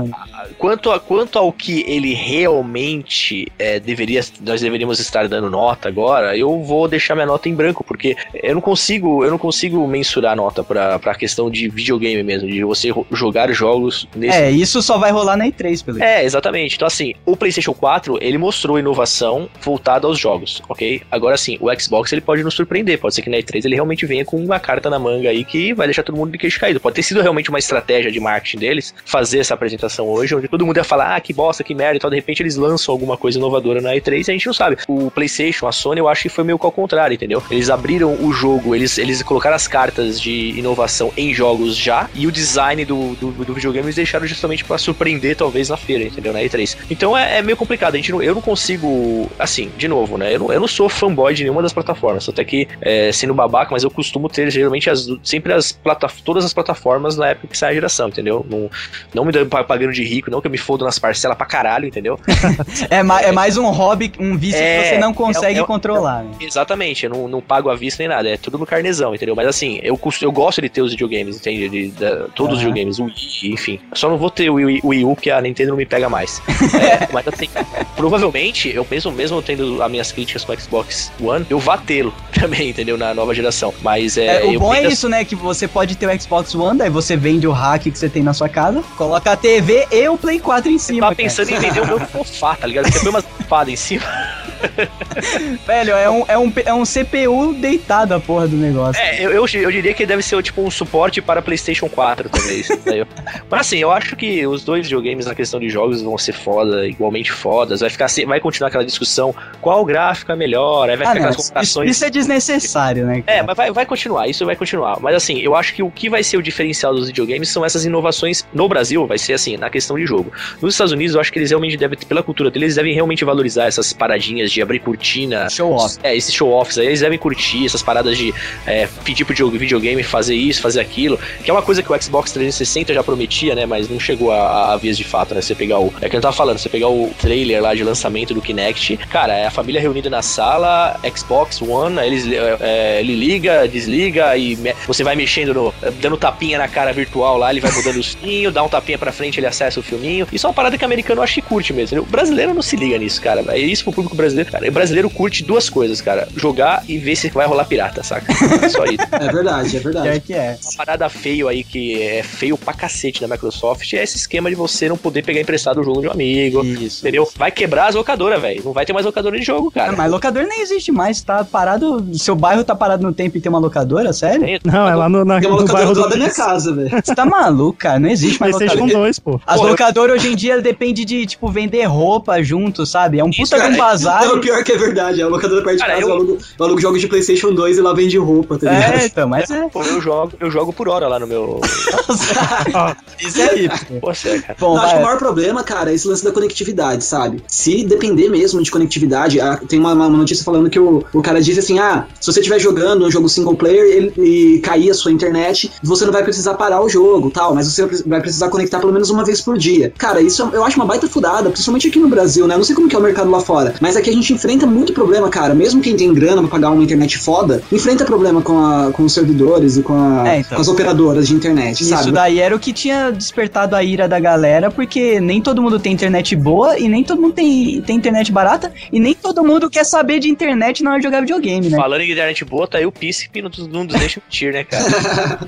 S3: quanto, a, quanto ao que ele realmente é, deveria, nós deveríamos estar dando nota agora, eu vou deixar minha nota em branco, porque eu não consigo, eu não consigo mensurar a nota pra, pra questão de videogame mesmo, de você jogar jogos nesse.
S1: É, isso só vai rolar na E3, pelo
S3: É, exatamente. Então, assim, o PlayStation 4 ele mostrou inovação voltada aos jogos, ok? Agora, sim, o Xbox ele pode nos surpreender. Pode ser que na E3 ele realmente venha com uma carta na manga aí que vai deixar todo mundo de queixo caído. Pode ter sido realmente uma estratégia de marketing deles fazer essa apresentação hoje, onde todo mundo ia falar, ah, que bosta, que merda e tal. De repente eles lançam alguma coisa inovadora na E3 e a gente não sabe. O PlayStation, a Sony, eu acho que foi meio que ao contrário, entendeu? Eles abriram o jogo, eles, eles colocaram as cartas de inovação em jogos já e o design do, do, do videogame eles deixaram justamente pra surpreender, talvez, na feira, entendeu? Na E3. Então é, é meio complicado. A gente não, eu não consigo. Assim, de novo, né? Eu não, eu não sou fanboy de nenhuma das plataformas. Até que, é, sendo babaca, mas eu costumo ter geralmente as, sempre as plata, todas as plataformas na época que sai a geração, entendeu? Não, não me dando pa- pagando de rico, não que eu me fodo nas parcelas pra caralho, entendeu?
S1: É, ma- é mais um hobby, um vício
S3: É,
S1: que você não consegue
S3: é- é-
S1: controlar. né?
S3: Exatamente, eu não, não pago à vista nem nada, é tudo no carnezão, entendeu? Mas assim, eu, eu gosto de ter os videogames, entende? De, da- todos os videogames, o Wii, enfim. Só não vou ter o Wii Wii, Wii U, porque a Nintendo não me pega mais. É, mas assim, provavelmente, eu mesmo, mesmo tendo as minhas críticas com o Xbox One, eu vá tê-lo também, entendeu? Na nova geração. Mas é.
S1: É, o
S3: eu
S1: bom é isso, né? Que você pode ter o Xbox One, daí você vende o hack que você tem na sua casa, coloca a TV e o Play 4 em cima.
S3: tava
S1: cara.
S3: pensando em vender o meu sofá, tá ligado? Você põe umas fadas em cima.
S1: Velho, é um, é, um, é um CPU deitado a porra do negócio.
S3: É, eu, eu, eu diria que deve ser tipo um suporte para PlayStation 4, talvez. Mas assim, eu acho que os dois videogames na questão de jogos vão ser foda, igualmente fodas. Vai ficar vai continuar aquela discussão qual gráfico é melhor, aí vai
S1: Ah,
S3: ficar
S1: não,
S3: aquelas comparações.
S1: isso é desnecessário, né?
S3: É,
S1: cara?
S3: mas vai, vai continuar, isso vai continuar. Mas assim, eu acho que o que vai ser o diferencial dos videogames são essas inovações no Brasil, vai ser assim, na questão de jogo. Nos Estados Unidos, eu acho que eles realmente devem, pela cultura deles, eles devem realmente valorizar essas paradinhas de abrir cortina.
S1: Show off.
S3: É, esses show-offs aí, eles devem curtir essas paradas de é, pedir pro videogame fazer isso, fazer aquilo, que é uma coisa que o Xbox 360 já prometia, né, mas não chegou a, a vias de fato, né, você pegar o... É que eu tava falando, você pegar o trailer lá de lançamento do Kinect, cara, é a família reunida na sala, Xbox One, aí eles, é, é, ele liga, desliga e me- você vai mexendo, no, dando tapinha na cara virtual lá, ele vai mudando o sininho, dá um tapinha pra frente, ele acessa o filminho. Isso é uma parada que o americano eu acho que curte mesmo. O brasileiro não se liga nisso, cara. É isso pro público brasileiro. Cara, o brasileiro curte duas coisas, cara. Jogar e ver se vai rolar pirata, saca? É só isso.
S4: É verdade, é verdade.
S1: que é.
S3: Uma parada feio aí que é feio pra cacete da Microsoft é esse esquema de você não poder pegar emprestado o jogo de um amigo.
S1: Isso.
S3: Entendeu? Vai quebrar as locadoras, velho. Não vai ter mais locadora de jogo, cara.
S1: Ah, mas locador nem existe mais, tá parado. Seu bairro tá parado no tempo e tem uma locadora, sério?
S3: Tem-
S2: Não, é lá no, na,
S4: Tem uma
S2: no
S4: locadora
S2: bairro
S4: do lado da minha casa, velho.
S1: Você tá maluco, cara? Não existe mais
S2: PlayStation
S1: locadora.
S2: 2, pô.
S1: As
S3: Pô, eu-
S1: locadoras hoje em dia depende de, tipo, vender roupa junto, sabe? É um puta de um bazar.
S4: Não, pior que é verdade. A locadora perto de
S3: Cara,
S4: casa,
S3: eu-
S4: eu alugo, eu alugo jogos de Playstation 2 e lá vende roupa, tá ligado?
S1: É, então, mas é.
S3: Pô, eu jogo, eu jogo por hora lá no meu.
S1: Isso aí. pô.
S3: Cara.
S1: Bom,
S4: eu acho que o maior problema, cara, é esse lance da conectividade, sabe? Se depender mesmo de conectividade, ah, tem uma, uma notícia falando que o, o cara diz assim: ah, se você estiver jogando um jogo single player ele- e cair a sua internet, você não vai precisar parar o jogo tal, mas você vai precisar conectar pelo menos uma vez por dia. Cara, isso é- eu acho uma baita fudada, principalmente aqui no Brasil, né? Eu não sei como que é o mercado lá fora, mas aqui a gente enfrenta muito problema, cara. Mesmo quem tem grana pra pagar uma internet foda, enfrenta problema com, a, com os servidores e com, a-
S1: É, então.
S4: com as operadoras de internet,
S1: Isso
S4: sabe?
S1: daí era o que tinha despertado a ira da galera, porque nem todo mundo tem internet boa e nem todo mundo tem, tem internet barata e nem todo mundo quer saber de internet na hora de jogar videogame, né?
S3: Falando em internet boa, tá aí o Príncipe não, nos- não nos deixa mentir, né, cara?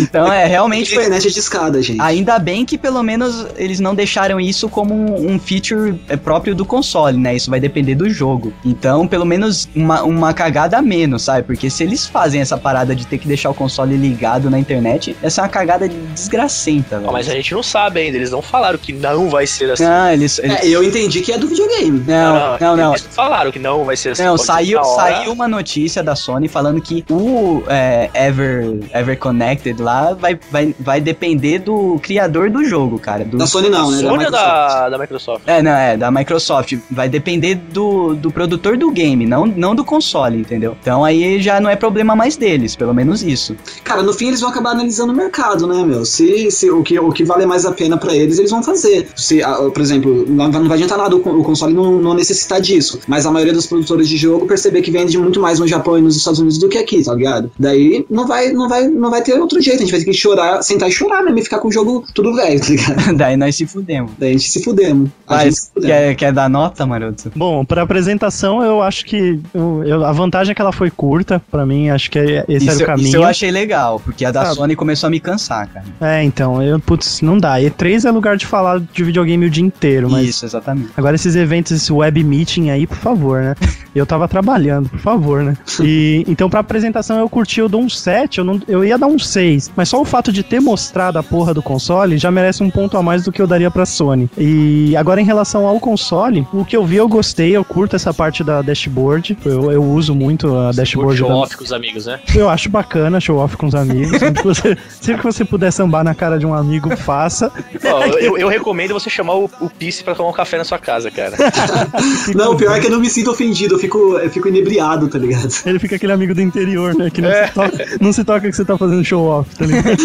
S1: Então é realmente foi.
S4: internet é de escada, gente.
S1: Ainda bem que pelo menos eles não deixaram isso como um, feature é, próprio do console, né? Isso vai depender do jogo. Então, pelo menos uma, uma cagada a menos, sabe? Porque se eles fazem essa parada de ter que deixar o console ligado na internet, essa é uma cagada desgracenta, velho.
S3: Mas a gente não sabe ainda, eles não falaram que não vai ser assim.
S1: Não, eles. eles-
S4: É, eu entendi que é do videogame.
S1: Não, não, não.
S3: Eles falaram que não vai ser assim.
S1: Não, saiu, saiu uma notícia da Sony falando que o é, Ever, Ever Connected lá vai, vai, vai depender do criador do jogo, cara. Do,
S4: Da Sony não, né?
S3: Sony ou
S4: Microsoft.
S3: da, da Microsoft?
S1: É, não, é, da Microsoft. Vai depender do, do produtor do game, não, não do console, entendeu? Então aí já não é problema mais deles, pelo menos isso.
S4: Cara, no fim eles vão acabar analisando o mercado, né, meu? Se, se o, que, o que vale mais a pena pra eles, eles vão fazer. Se, ah, por exemplo, não, vai- adiantar nada o, con- o console não, não necessitar disso. Mas a maioria dos produtores de jogo perceber que vende muito mais no Japão e nos Estados Unidos do que aqui, tá ligado? Daí não vai, não vai, não vai ter outro jeito. A gente vai ter que chorar, sentar e chorar mesmo e ficar com o jogo tudo velho, tá ligado?
S1: Daí nós se fudemos.
S4: Daí a gente se fudemos. A
S1: Vai,
S4: gente se fudemos.
S1: quer, quer dar nota, maroto?
S2: Bom, pra apresentação, eu acho que. eu- eu- a vantagem é que ela foi curta, pra mim, acho que é- esse
S1: Isso,
S2: era o
S1: isso
S2: caminho.
S1: eu achei legal, porque a da
S2: Ah.
S1: Sony começou a me cansar, cara.
S2: É, então, eu, putz, não dá. E3 é lugar de falar de videogame o dia inteiro, mas.
S1: Isso, exatamente.
S2: Agora esses eventos, esse web meeting aí, por favor, né? Eu tava trabalhando, por favor, né? E então pra apresentação eu curti, eu dou um 7, eu, não, eu ia dar um 6, mas só o fato de ter mostrado a porra do console já merece um ponto a mais do que eu daria pra Sony. E agora em relação ao console, o que eu vi eu gostei, eu curto essa parte da dashboard, eu, eu uso muito a dashboard
S3: Show
S2: da,
S3: off com os amigos, né?
S2: eu acho bacana show off com os amigos. Sempre que você, sempre que você puder sambar na cara de um amigo, faça.
S3: Ó, eu, eu recomendo você chamar o, o Pisse pra tomar um café na sua casa, cara.
S4: Não, o pior é que eu não me sinto ofendido, eu fico, eu fico inebriado, tá ligado?
S2: Ele fica aquele amigo do interior, né? Que não,
S3: É.
S2: se, toca, não se toca que você tá fazendo show off, tá ligado?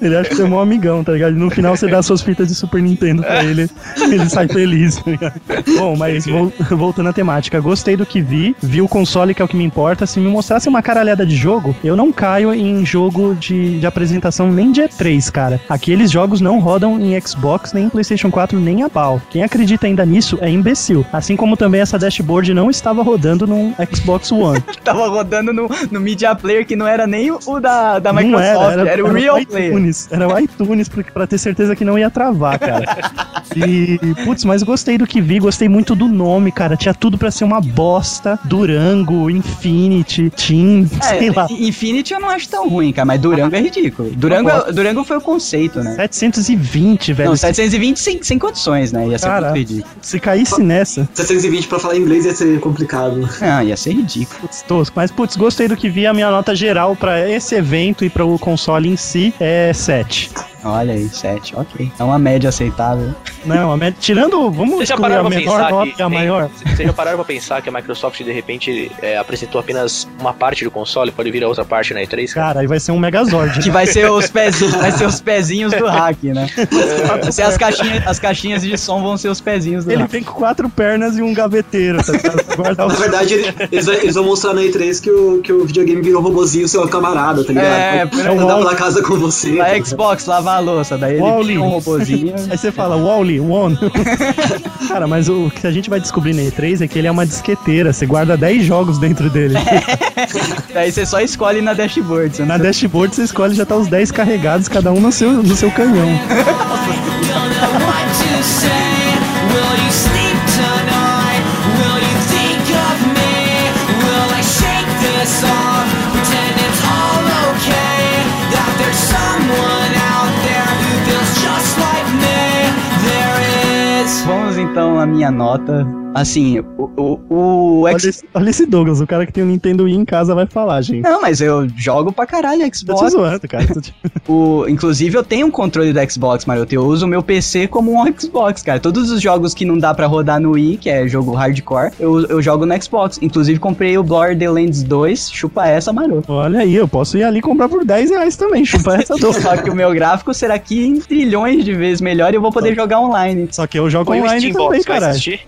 S2: Ele acha que você é um amigão, tá ligado? E no final você dá suas fitas de Super Nintendo pra ele, ele sai feliz, tá ligado? Bom, mas vol- voltando à temática, gostei do que vi, vi o console que é o que me importa. Se me mostrasse uma caralhada de jogo, eu não caio em jogo de, de apresentação nem de E3, cara. Aqueles jogos não rodam em Xbox, nem em PlayStation 4, nem a pau. Quem acredita ainda nisso é imbecil. Assim como também essa dashboard não estava rodando num Xbox One.
S1: Tava rodando no, no Media Player que não era nem o da, da
S2: Não
S1: Microsoft, era, o Real Player.
S2: iTunes, Era o iTunes pra, ter certeza que não ia travar, cara. E, putz, mas gostei do que vi, gostei muito do nome, cara. Tinha tudo pra ser uma bosta. Durango, Infinity, Team, sei lá.
S1: É, Infinity eu não acho tão ruim, cara, mas Durango é ridículo. Durango, é- Durango foi o conceito, né?
S2: 720, velho.
S1: Não, 720 sem, sem condições, né? Ia ser
S2: Cara.
S1: muito ridículo.
S2: Se caísse nessa,
S4: 720 pra falar inglês ia ser complicado.
S1: Ah, ia ser ridículo.
S2: putz, tosco. Mas, putz, gostei do que vi. A minha nota geral pra esse evento e para o console em si é 7.
S1: Olha aí, 7, ok. É uma média aceitável.
S2: Não, a média, tirando. Vamos
S3: Vocês já
S2: excluir
S3: pararam
S2: a
S3: pra
S2: menor
S3: pensar
S2: nota
S3: que.
S2: e a
S3: tem-
S2: maior?
S3: Vocês já pararam pra pensar que a Microsoft de repente é, apresentou apenas uma parte do console, pode vir a outra parte na E3? Cara?
S2: Cara, aí vai ser um Megazord.
S1: Que vai ser os pezinhos, vai ser os pezinhos do hack, né? Vai ser as caixinhas, as caixinhas de som vão ser os pezinhos do
S2: Ele
S1: hack.
S2: vem com quatro pernas e um gaveteiro, tá? Pra
S4: Na verdade, ele- eles, eles vão mostrar na E3 que o, que o videogame virou robozinho seu camarada, tá ligado?
S1: É,
S4: Vai
S2: é
S4: andar
S2: Wall-
S4: pela casa com você.
S1: Na Xbox, lavar a louça, daí ele vira um robozinho.
S2: Aí você fala, Wally, One. Cara, mas o que a gente vai descobrir na E3 é que ele é uma disqueteira. Você guarda 10 jogos dentro dele.
S1: Daí você só escolhe na dashboard.
S2: Na dashboard você escolhe já tá os 10 carregados, cada um no seu, no seu canhão.
S1: minha nota. Assim, o, o, o
S2: Olha
S1: X...
S2: esse, olha esse Douglas, o cara que tem um Nintendo Wii em casa vai falar, gente.
S1: Não, mas eu jogo pra caralho
S2: Tô te
S1: Xbox.
S2: zoando, cara. Tô
S1: O, inclusive, eu tenho um controle do Xbox, Maroto. Eu uso o meu PC como um Xbox, cara. Todos os jogos que não dá pra rodar no Wii, que é jogo hardcore, eu, eu jogo no Xbox. Inclusive, comprei o Borderlands 2, chupa essa, Maroto.
S2: Olha aí, eu posso ir ali e comprar por 10 reais também, chupa essa dor.
S1: Só que o meu gráfico será aqui em trilhões de vezes melhor e eu vou poder jogar online.
S2: Só que eu jogo
S3: Põe o
S2: online
S3: Steam
S2: também, cara.
S3: assistir?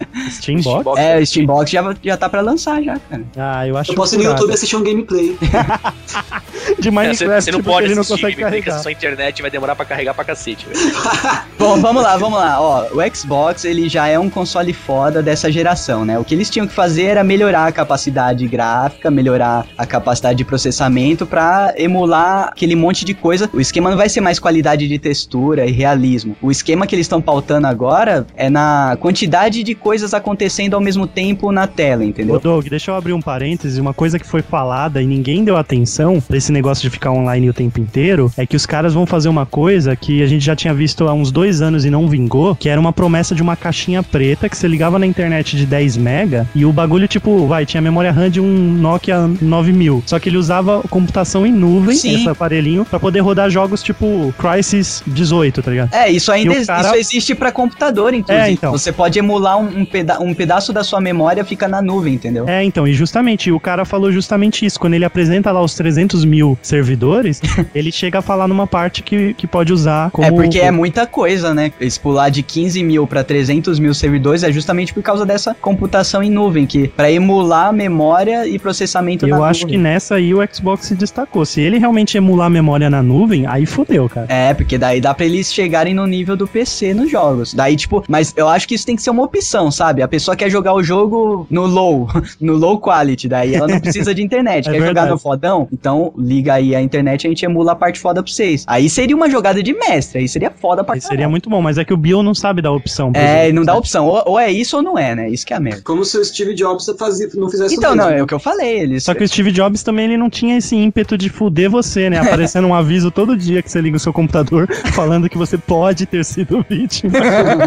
S2: Steam Box?
S1: É, o Steambox já, já tá pra lançar já, cara.
S2: Ah, eu acho
S4: Eu posso ir no. YouTube assistir um gameplay.
S2: de
S3: É,
S2: Minecraft,
S3: você, você não
S2: porque
S3: pode
S2: ele não consegue
S3: porque
S2: carregar.
S3: a sua internet vai demorar pra carregar pra cacete.
S1: Bom, vamos lá, vamos lá. Ó, o Xbox, ele já é um console foda dessa geração, né? O que eles tinham que fazer era melhorar a capacidade gráfica, melhorar a capacidade de processamento pra emular aquele monte de coisa. O esquema não vai ser mais qualidade de textura e realismo. O esquema que eles estão pautando agora é na quantidade de coisas acontecendo ao mesmo tempo na tela,
S2: Ô,
S1: entendeu?
S2: Doug, deixa eu abrir um parêntese. Uma coisa que foi falada e ninguém deu atenção pra esse negócio de ficar online o tempo inteiro é que os caras vão fazer uma coisa que a gente já tinha visto há uns dois anos e não vingou, que era uma promessa de uma caixinha preta que você ligava na internet de 10 mega e o bagulho, tipo, vai, tinha memória RAM de um Nokia 9000. Só que ele usava computação em nuvem,
S1: Sim.
S2: esse aparelhinho, pra poder rodar jogos tipo Crysis 18, tá ligado?
S1: É, isso ainda
S2: cara-
S1: isso existe pra computador, inclusive.
S2: É, então.
S1: Você pode emular um, um, peda um pedaço da sua memória fica na nuvem, entendeu?
S2: É, então, e justamente, o cara falou justamente isso. Quando ele apresenta lá os 300 mil servidores, ele chega a falar numa parte que, que pode usar como.
S1: É porque é muita coisa, né? Eles pular de 15 mil pra 300 mil servidores é justamente por causa dessa computação em nuvem, que pra emular a memória e processamento
S2: Eu acho que
S1: nuvem.
S2: nessa aí o Xbox se destacou. Se ele realmente emular a memória na nuvem, aí fudeu, cara.
S1: É, porque daí dá pra eles chegarem no nível do PC nos jogos. Daí, tipo, mas eu acho que isso tem que ser uma opção, sabe? A pessoa quer jogar o jogo no low, no low quality, daí ela não precisa de internet.
S2: É
S1: quer jogar
S2: verdade.
S1: no fodão? Então liga aí a internet e a gente emula a parte foda pra vocês. Aí seria uma jogada de mestre, aí seria foda pra
S2: Aí
S1: caralho.
S2: seria muito bom, mas é que o Bill não sabe dar opção.
S1: É,
S2: gente,
S1: não dá
S2: né?
S1: opção. Ou, ou é isso ou não é, né? Isso que é a merda.
S4: Como se o Steve Jobs fazia, não fizesse
S1: Então, não, é o que eu falei. Eles...
S2: Só que o Steve Jobs também ele não tinha esse ímpeto de fuder você, né? Aparecendo um aviso todo dia que você liga o seu computador falando que você pode ter sido vítima.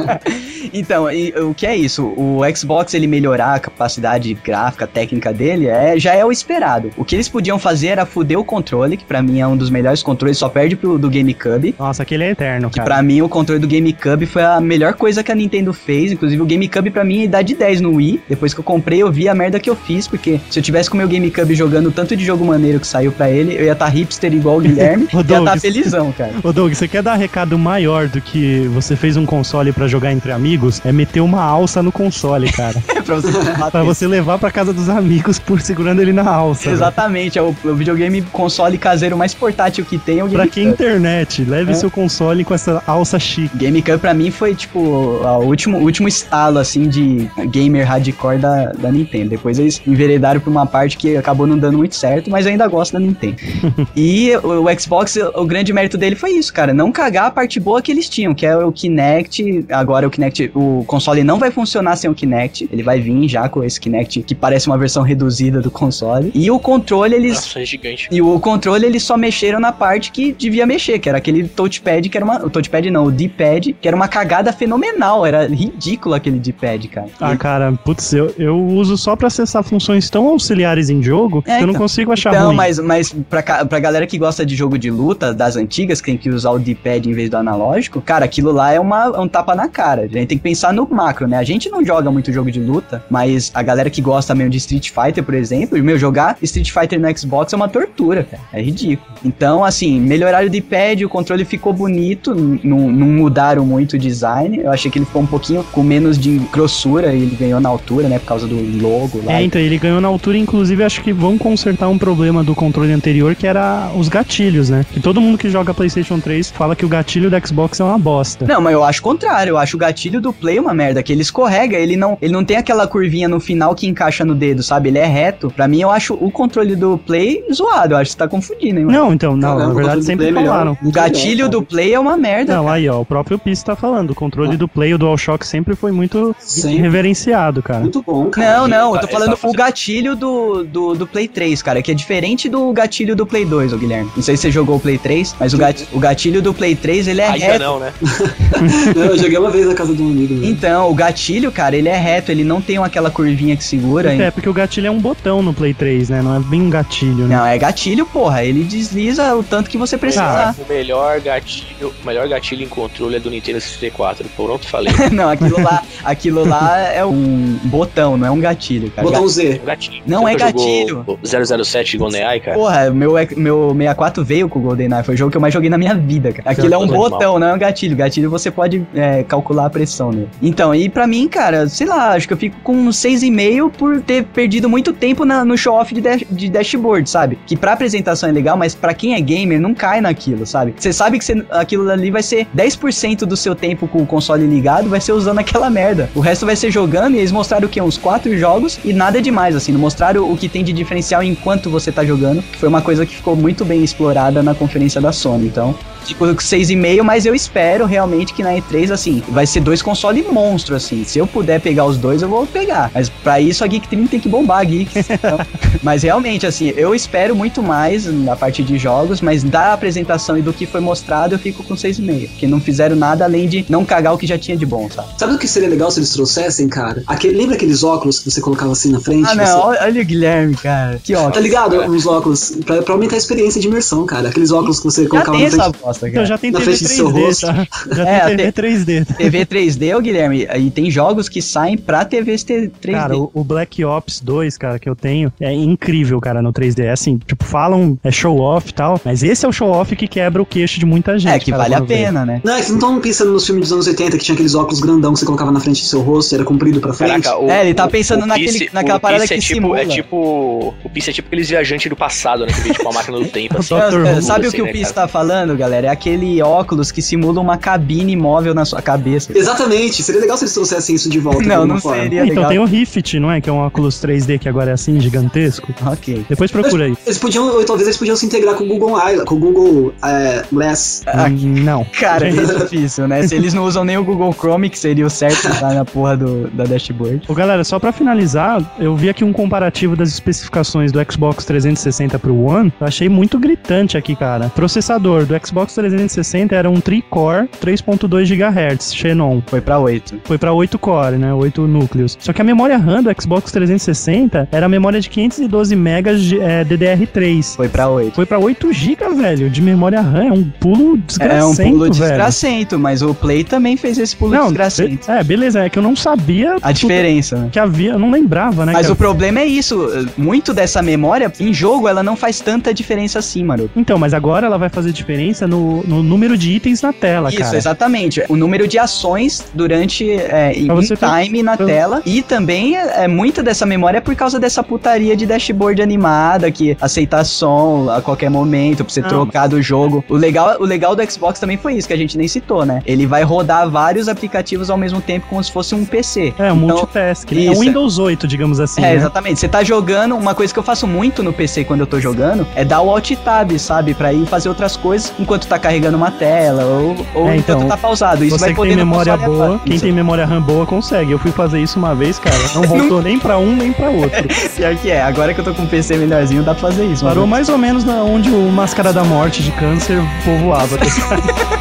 S1: então, e, o que é isso? O Xbox ele melhorar a capacidade gráfica, técnica dele, é, já é o esperado. O que eles podiam fazer era fuder o controle que pra mim é um dos melhores controles, só perde pro do GameCube.
S2: Nossa, aquele é eterno,
S1: Que
S2: cara.
S1: pra mim o controle do GameCube foi a melhor coisa que a Nintendo fez. Inclusive o GameCube pra mim dá de 10 no Wii. Depois que eu comprei, eu vi a merda que eu fiz, porque se eu tivesse com o meu GameCube jogando tanto de jogo maneiro que saiu pra ele, eu ia estar hipster igual o Guilherme,
S2: Ô,
S1: ia estar
S2: Douglas.
S1: felizão, cara.
S2: Ô Doug, você quer dar recado maior do que você fez um console pra jogar entre amigos? É meter uma alça no console, cara.
S1: pra você
S2: pra você levar pra casa dos amigos por segurando ele na alça. velho.
S1: Exatamente, é o, o videogame console caseiro mais portátil que tem é o
S2: Pra que internet? Leve
S1: É.
S2: seu console com essa alça chique.
S1: GameCube pra mim foi tipo o último, último estalo assim de gamer hardcore da, da Nintendo. Depois eles enveredaram pra uma parte que acabou não dando muito certo, mas eu ainda gosto da Nintendo. e o, o Xbox, o grande mérito dele foi isso, cara, não cagar a parte boa que eles tinham, que é o Kinect. Agora o Kinect, o console não vai funcionar sem o Kinect, ele vai vir já com esse Kinect que parece uma versão reduzida do console. E o controle eles
S3: Nossa, é gigante.
S1: e o controle eles só mexeram na parte que devia mexer, que era aquele touchpad que era uma. O touchpad não, o D-pad, que era uma cagada fenomenal. Era ridículo aquele D-pad, cara.
S2: Ah, cara, putz, eu, eu uso só pra acessar funções tão auxiliares em jogo
S1: É,
S2: que eu não
S1: então.
S2: consigo achar
S1: Então,
S2: ruim.
S1: mas, mas pra, pra galera que gosta de jogo de luta, das antigas, que tem que usar o D-pad em vez do analógico, cara, aquilo lá é, uma, é um tapa na cara. A gente tem que pensar no macro, né? A gente não joga muito jogo de luta, mas a galera que gosta mesmo de Street Fighter, por exemplo, meu, jogar Street Fighter no Xbox é uma tortura, cara. É ridículo. Então, assim, melhoraram o D-pad, o controle ficou bonito, não mudaram muito o design. Eu achei que ele ficou um pouquinho com menos de grossura e ele ganhou na altura, né? Por causa do logo lá.
S2: É, então, ele ganhou na altura, inclusive acho que vão consertar um problema do controle anterior, que era os gatilhos, né? Que todo mundo que joga PlayStation 3 fala que o gatilho do Xbox é uma bosta.
S1: Não, mas eu acho o contrário. Eu acho o gatilho do Play uma merda, que ele escorrega, ele não, ele não tem aquela curvinha no final que encaixa no dedo, sabe? Ele é reto. Pra mim, eu acho o controle do Play zoado. Eu acho você tá confundindo, hein? mano?
S2: Não, então, não,
S4: Caramba,
S2: na
S4: o
S2: verdade
S4: do
S2: sempre
S4: Play é
S2: falaram.
S1: O gatilho do Play é uma merda.
S2: Não, aí ó, o próprio Piss tá falando, o controle do Play, o DualShock sempre foi muito
S4: Sempre.
S2: reverenciado, cara.
S4: Muito bom, cara.
S1: Não, não, eu tô falando o gatilho do, do, do Play 3, cara, que é diferente do gatilho do Play 2, ô Guilherme. Não sei se você jogou o Play 3, mas o, gat, o gatilho do Play 3, ele é
S3: Ainda
S1: reto.
S3: não, né?
S4: Não, eu joguei uma vez na casa de um amigo meu.
S1: Então, o gatilho, cara, ele é reto, ele não tem aquela curvinha que segura.
S2: É, porque o gatilho é um botão no Play 3, né? Não é bem um gatilho, né?
S1: Não, é gatilho, porra. Ele desliza o tanto que você precisar.
S3: O melhor gatilho, o melhor gatilho em controle é do Nintendo 64. Pronto, falei.
S1: não, aquilo lá, aquilo lá é um botão, não é um gatilho, cara.
S4: Botão Z.
S3: Gatilho.
S1: Não
S3: Você
S1: é gatilho.
S3: jogou 007 GoldenEye, cara?
S1: Porra, meu, meu 64 veio com o GoldenEye, foi o jogo que eu mais joguei na minha vida, cara. Aquilo é um botão, não é um gatilho. Gatilho você pode é, calcular a pressão nele. Então, e pra mim, cara, sei lá, acho que eu fico com um 6,5 por ter perdido muito tempo na- no show-off de, dash- de dashboard, sabe? Que pra apresentação é legal, mas pra quem é gamer, não cai naquilo, sabe? Você sabe que você- aquilo ali vai ser 10% do seu tempo com o console ligado, vai ser usando aquela merda. O resto vai ser jogando e eles mostraram o quê? Uns quatro jogos e nada demais, assim. Não mostraram o que tem de diferencial enquanto você tá jogando, que foi uma coisa que ficou muito bem explorada na conferência da Sony. Então, com 6,5, mas eu espero realmente que na E3, assim, vai ser dois consoles monstro, assim. Se eu puder pegar os dois, eu vou pegar. Mas pra isso a Geek 30 tem que bombar a Geeks. então. mas realmente, assim, eu espero muito mais na parte de jogos, mas da apresentação e do que foi mostrado, eu fico com 6,5. Porque não fizeram nada além de não cagar o que já tinha de bom, sabe?
S4: Sabe o que seria legal se eles trouxessem, cara? Aquele, lembra aqueles óculos que você colocava assim na frente?
S1: Ah,
S4: Você-
S1: não, olha olha o Guilherme, cara. Que
S4: Tá
S1: ótimo.
S4: ligado? Uns óculos, pra, pra aumentar a experiência de imersão, cara. Aqueles óculos que você
S1: Já
S4: colocava
S1: tem
S4: na frente.
S1: essa bosta,
S2: Então
S1: cara.
S2: já tem
S4: Na
S2: TV
S4: frente do seu
S2: 3D,
S4: rosto.
S2: tá? Já
S1: É,
S2: tem TV 3D.
S1: TV 3D, ô Guilherme, e tem jogos que saem pra TV 3D.
S2: Cara, o, o Black Ops 2, cara, que eu tenho, é incrível, cara, no 3D. É assim, tipo, falam, é show off e tal, mas esse é o show off que quebra o queixo de muita gente.
S1: é, que
S2: cara,
S1: vale a pena, né?
S4: Não, é que vocês não estão pensando nos filmes dos anos 80 que tinha aqueles óculos grandão que você colocava na frente do seu rosto, era comprido pra frente.
S3: Caraca, o,
S1: É, ele tá
S3: o-
S1: pensando
S3: o
S1: naquele-
S3: Pisse-
S1: naquela
S3: o
S1: parada
S3: Pisse é
S1: que
S3: tipo,
S1: simula.
S3: É tipo. O Pisse é tipo aqueles viajantes do passado, né? Que vê tipo uma máquina do tempo, assim.
S1: É, sabe o
S3: assim,
S1: que o
S3: né,
S1: Piss
S3: cara?
S1: tá falando, galera? É aquele óculos que simula uma cabine móvel na sua cabeça.
S4: Exatamente, seria legal se eles trouxessem isso de volta.
S1: Não, não
S4: forma.
S1: seria
S2: Então
S1: legal.
S2: tem o Rift, não é? Que é um óculos 3D que agora é assim, gigantesco.
S1: Ok.
S2: Depois procura aí.
S4: Eles podiam, ou talvez eles podiam se integrar com o Google Eye, com o Google é, Glass.
S1: Ah,
S2: Não.
S1: Cara, é difícil, né? Se eles não usam nem o Google Chrome, que seria o certo tá na porra do, da dashboard.
S2: Ô, galera, só pra finalizar, eu vi aqui um comparativo das especificações do Xbox 360 pro One. Eu achei muito gritante aqui, cara. Processador do Xbox 360 era um tri-core 3.2 GHz Xenon.
S1: Foi pra 8.
S2: Foi pra 8 core, né? 8 núcleos. Só que a memória RAM do Xbox 360 era a memória de 512 MB de, é, DDR3. 10.
S1: Foi pra 8.
S2: Foi pra 8 GB, velho, de memória RAM. É um pulo desgracento,
S1: É um pulo
S2: velho.
S1: desgracento, mas o Play também fez esse pulo
S2: Não,
S1: desgracento.
S2: é, beleza, é que eu não sabia
S1: A diferença, né?
S2: que havia, eu não lembrava, né?
S1: Mas o problema é isso, muito dessa memória, em jogo, ela não faz tanta diferença assim, mano.
S2: Então, mas agora ela vai fazer diferença no, no número de itens na tela,
S1: Isso,
S2: cara.
S1: exatamente. O número de ações durante é, em
S2: ter-
S1: time na
S2: pra-
S1: tela. E também é, é muita dessa memória é por causa dessa putaria de dashboard animada, que aceita som a qualquer momento, pra você
S2: Não,
S1: trocar do jogo. O legal, o legal do Xbox também foi isso, que a gente nem citou, né? Ele vai rodar vários aplicativos ao mesmo tempo, como se fosse um PC.
S2: É, um
S1: Então,
S2: multitask. né? É um Windows 8, digamos assim.
S1: É,
S2: né?
S1: exatamente. Você tá jogando, uma coisa que eu faço muito no PC quando eu tô jogando é dar o Alt Tab, sabe? Pra ir fazer outras coisas enquanto tá carregando uma tela ou, ou
S2: É,
S1: enquanto
S2: então,
S1: tá pausado. Isso
S2: Você
S1: vai
S2: que
S1: poder
S2: tem memória boa, quem
S1: Isso.
S2: tem memória RAM boa consegue. Eu fui fazer isso uma vez, cara. Não voltou nem pra um nem pra outro.
S1: Pior que é, agora que eu tô com um PC melhorzinho, dá pra fazer isso.
S2: Parou Mais ou menos na onde o Máscara da Morte de câncer povoava.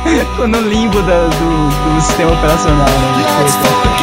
S1: ficou no limbo da- do, do sistema operacional, né?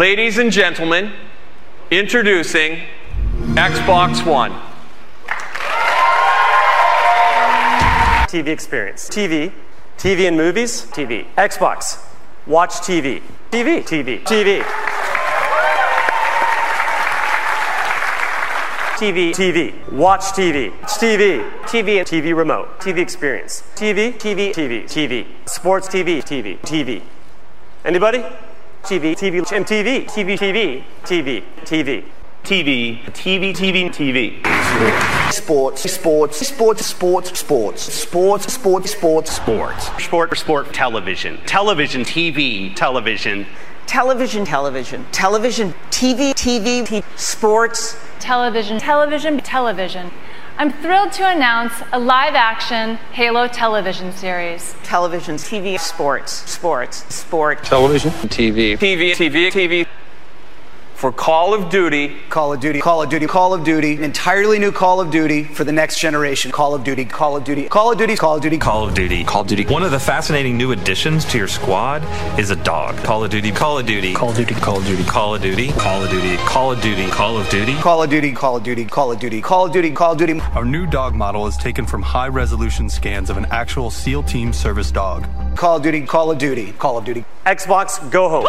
S5: Ladies and gentlemen, introducing Xbox One.
S6: TV experience. TV. TV and movies. TV. Xbox. Watch TV. TV. TV. TV. TV. TV. Watch TV. TV. TV and TV remote. TV experience. TV. TV. TV. TV. Sports TV. TV. TV. Anybody? TV. TV. MTV. TV. TV. TV. TV.
S5: TV, TV, TV, TV.
S7: TV, sports Sports, sports, sports, sports, sports, sports, sports, sports,
S5: Sports. Sport, sport, television. Television, TV, television.
S8: television, television, television, TV, TV, t- sports.
S9: television, television, television. I'm thrilled to announce a live action Halo television series.
S8: television, TV, sports, sports, sport.
S5: Television, TV. TV, TV, TV. For Call of Duty,
S7: Call of Duty, Call of Duty, Call of Duty, an entirely new Call of Duty for the next generation. Call of Duty, Call of Duty, Call of Duty, Call of Duty,
S10: Call of Duty. Call of Duty. One of the fascinating new additions to your squad is a dog. Call of Duty. Call of Duty. Call of Duty. Call of Duty. Call of Duty. Call of Duty. Call of Duty. Call of Duty.
S7: Call of Duty, Call of Duty, Call of Duty, Call of Duty, Call of Duty.
S11: Our new dog model is taken from high resolution scans of an actual SEAL team service dog.
S7: Call of Duty, Call of Duty, Call of Duty.
S6: Xbox, go home.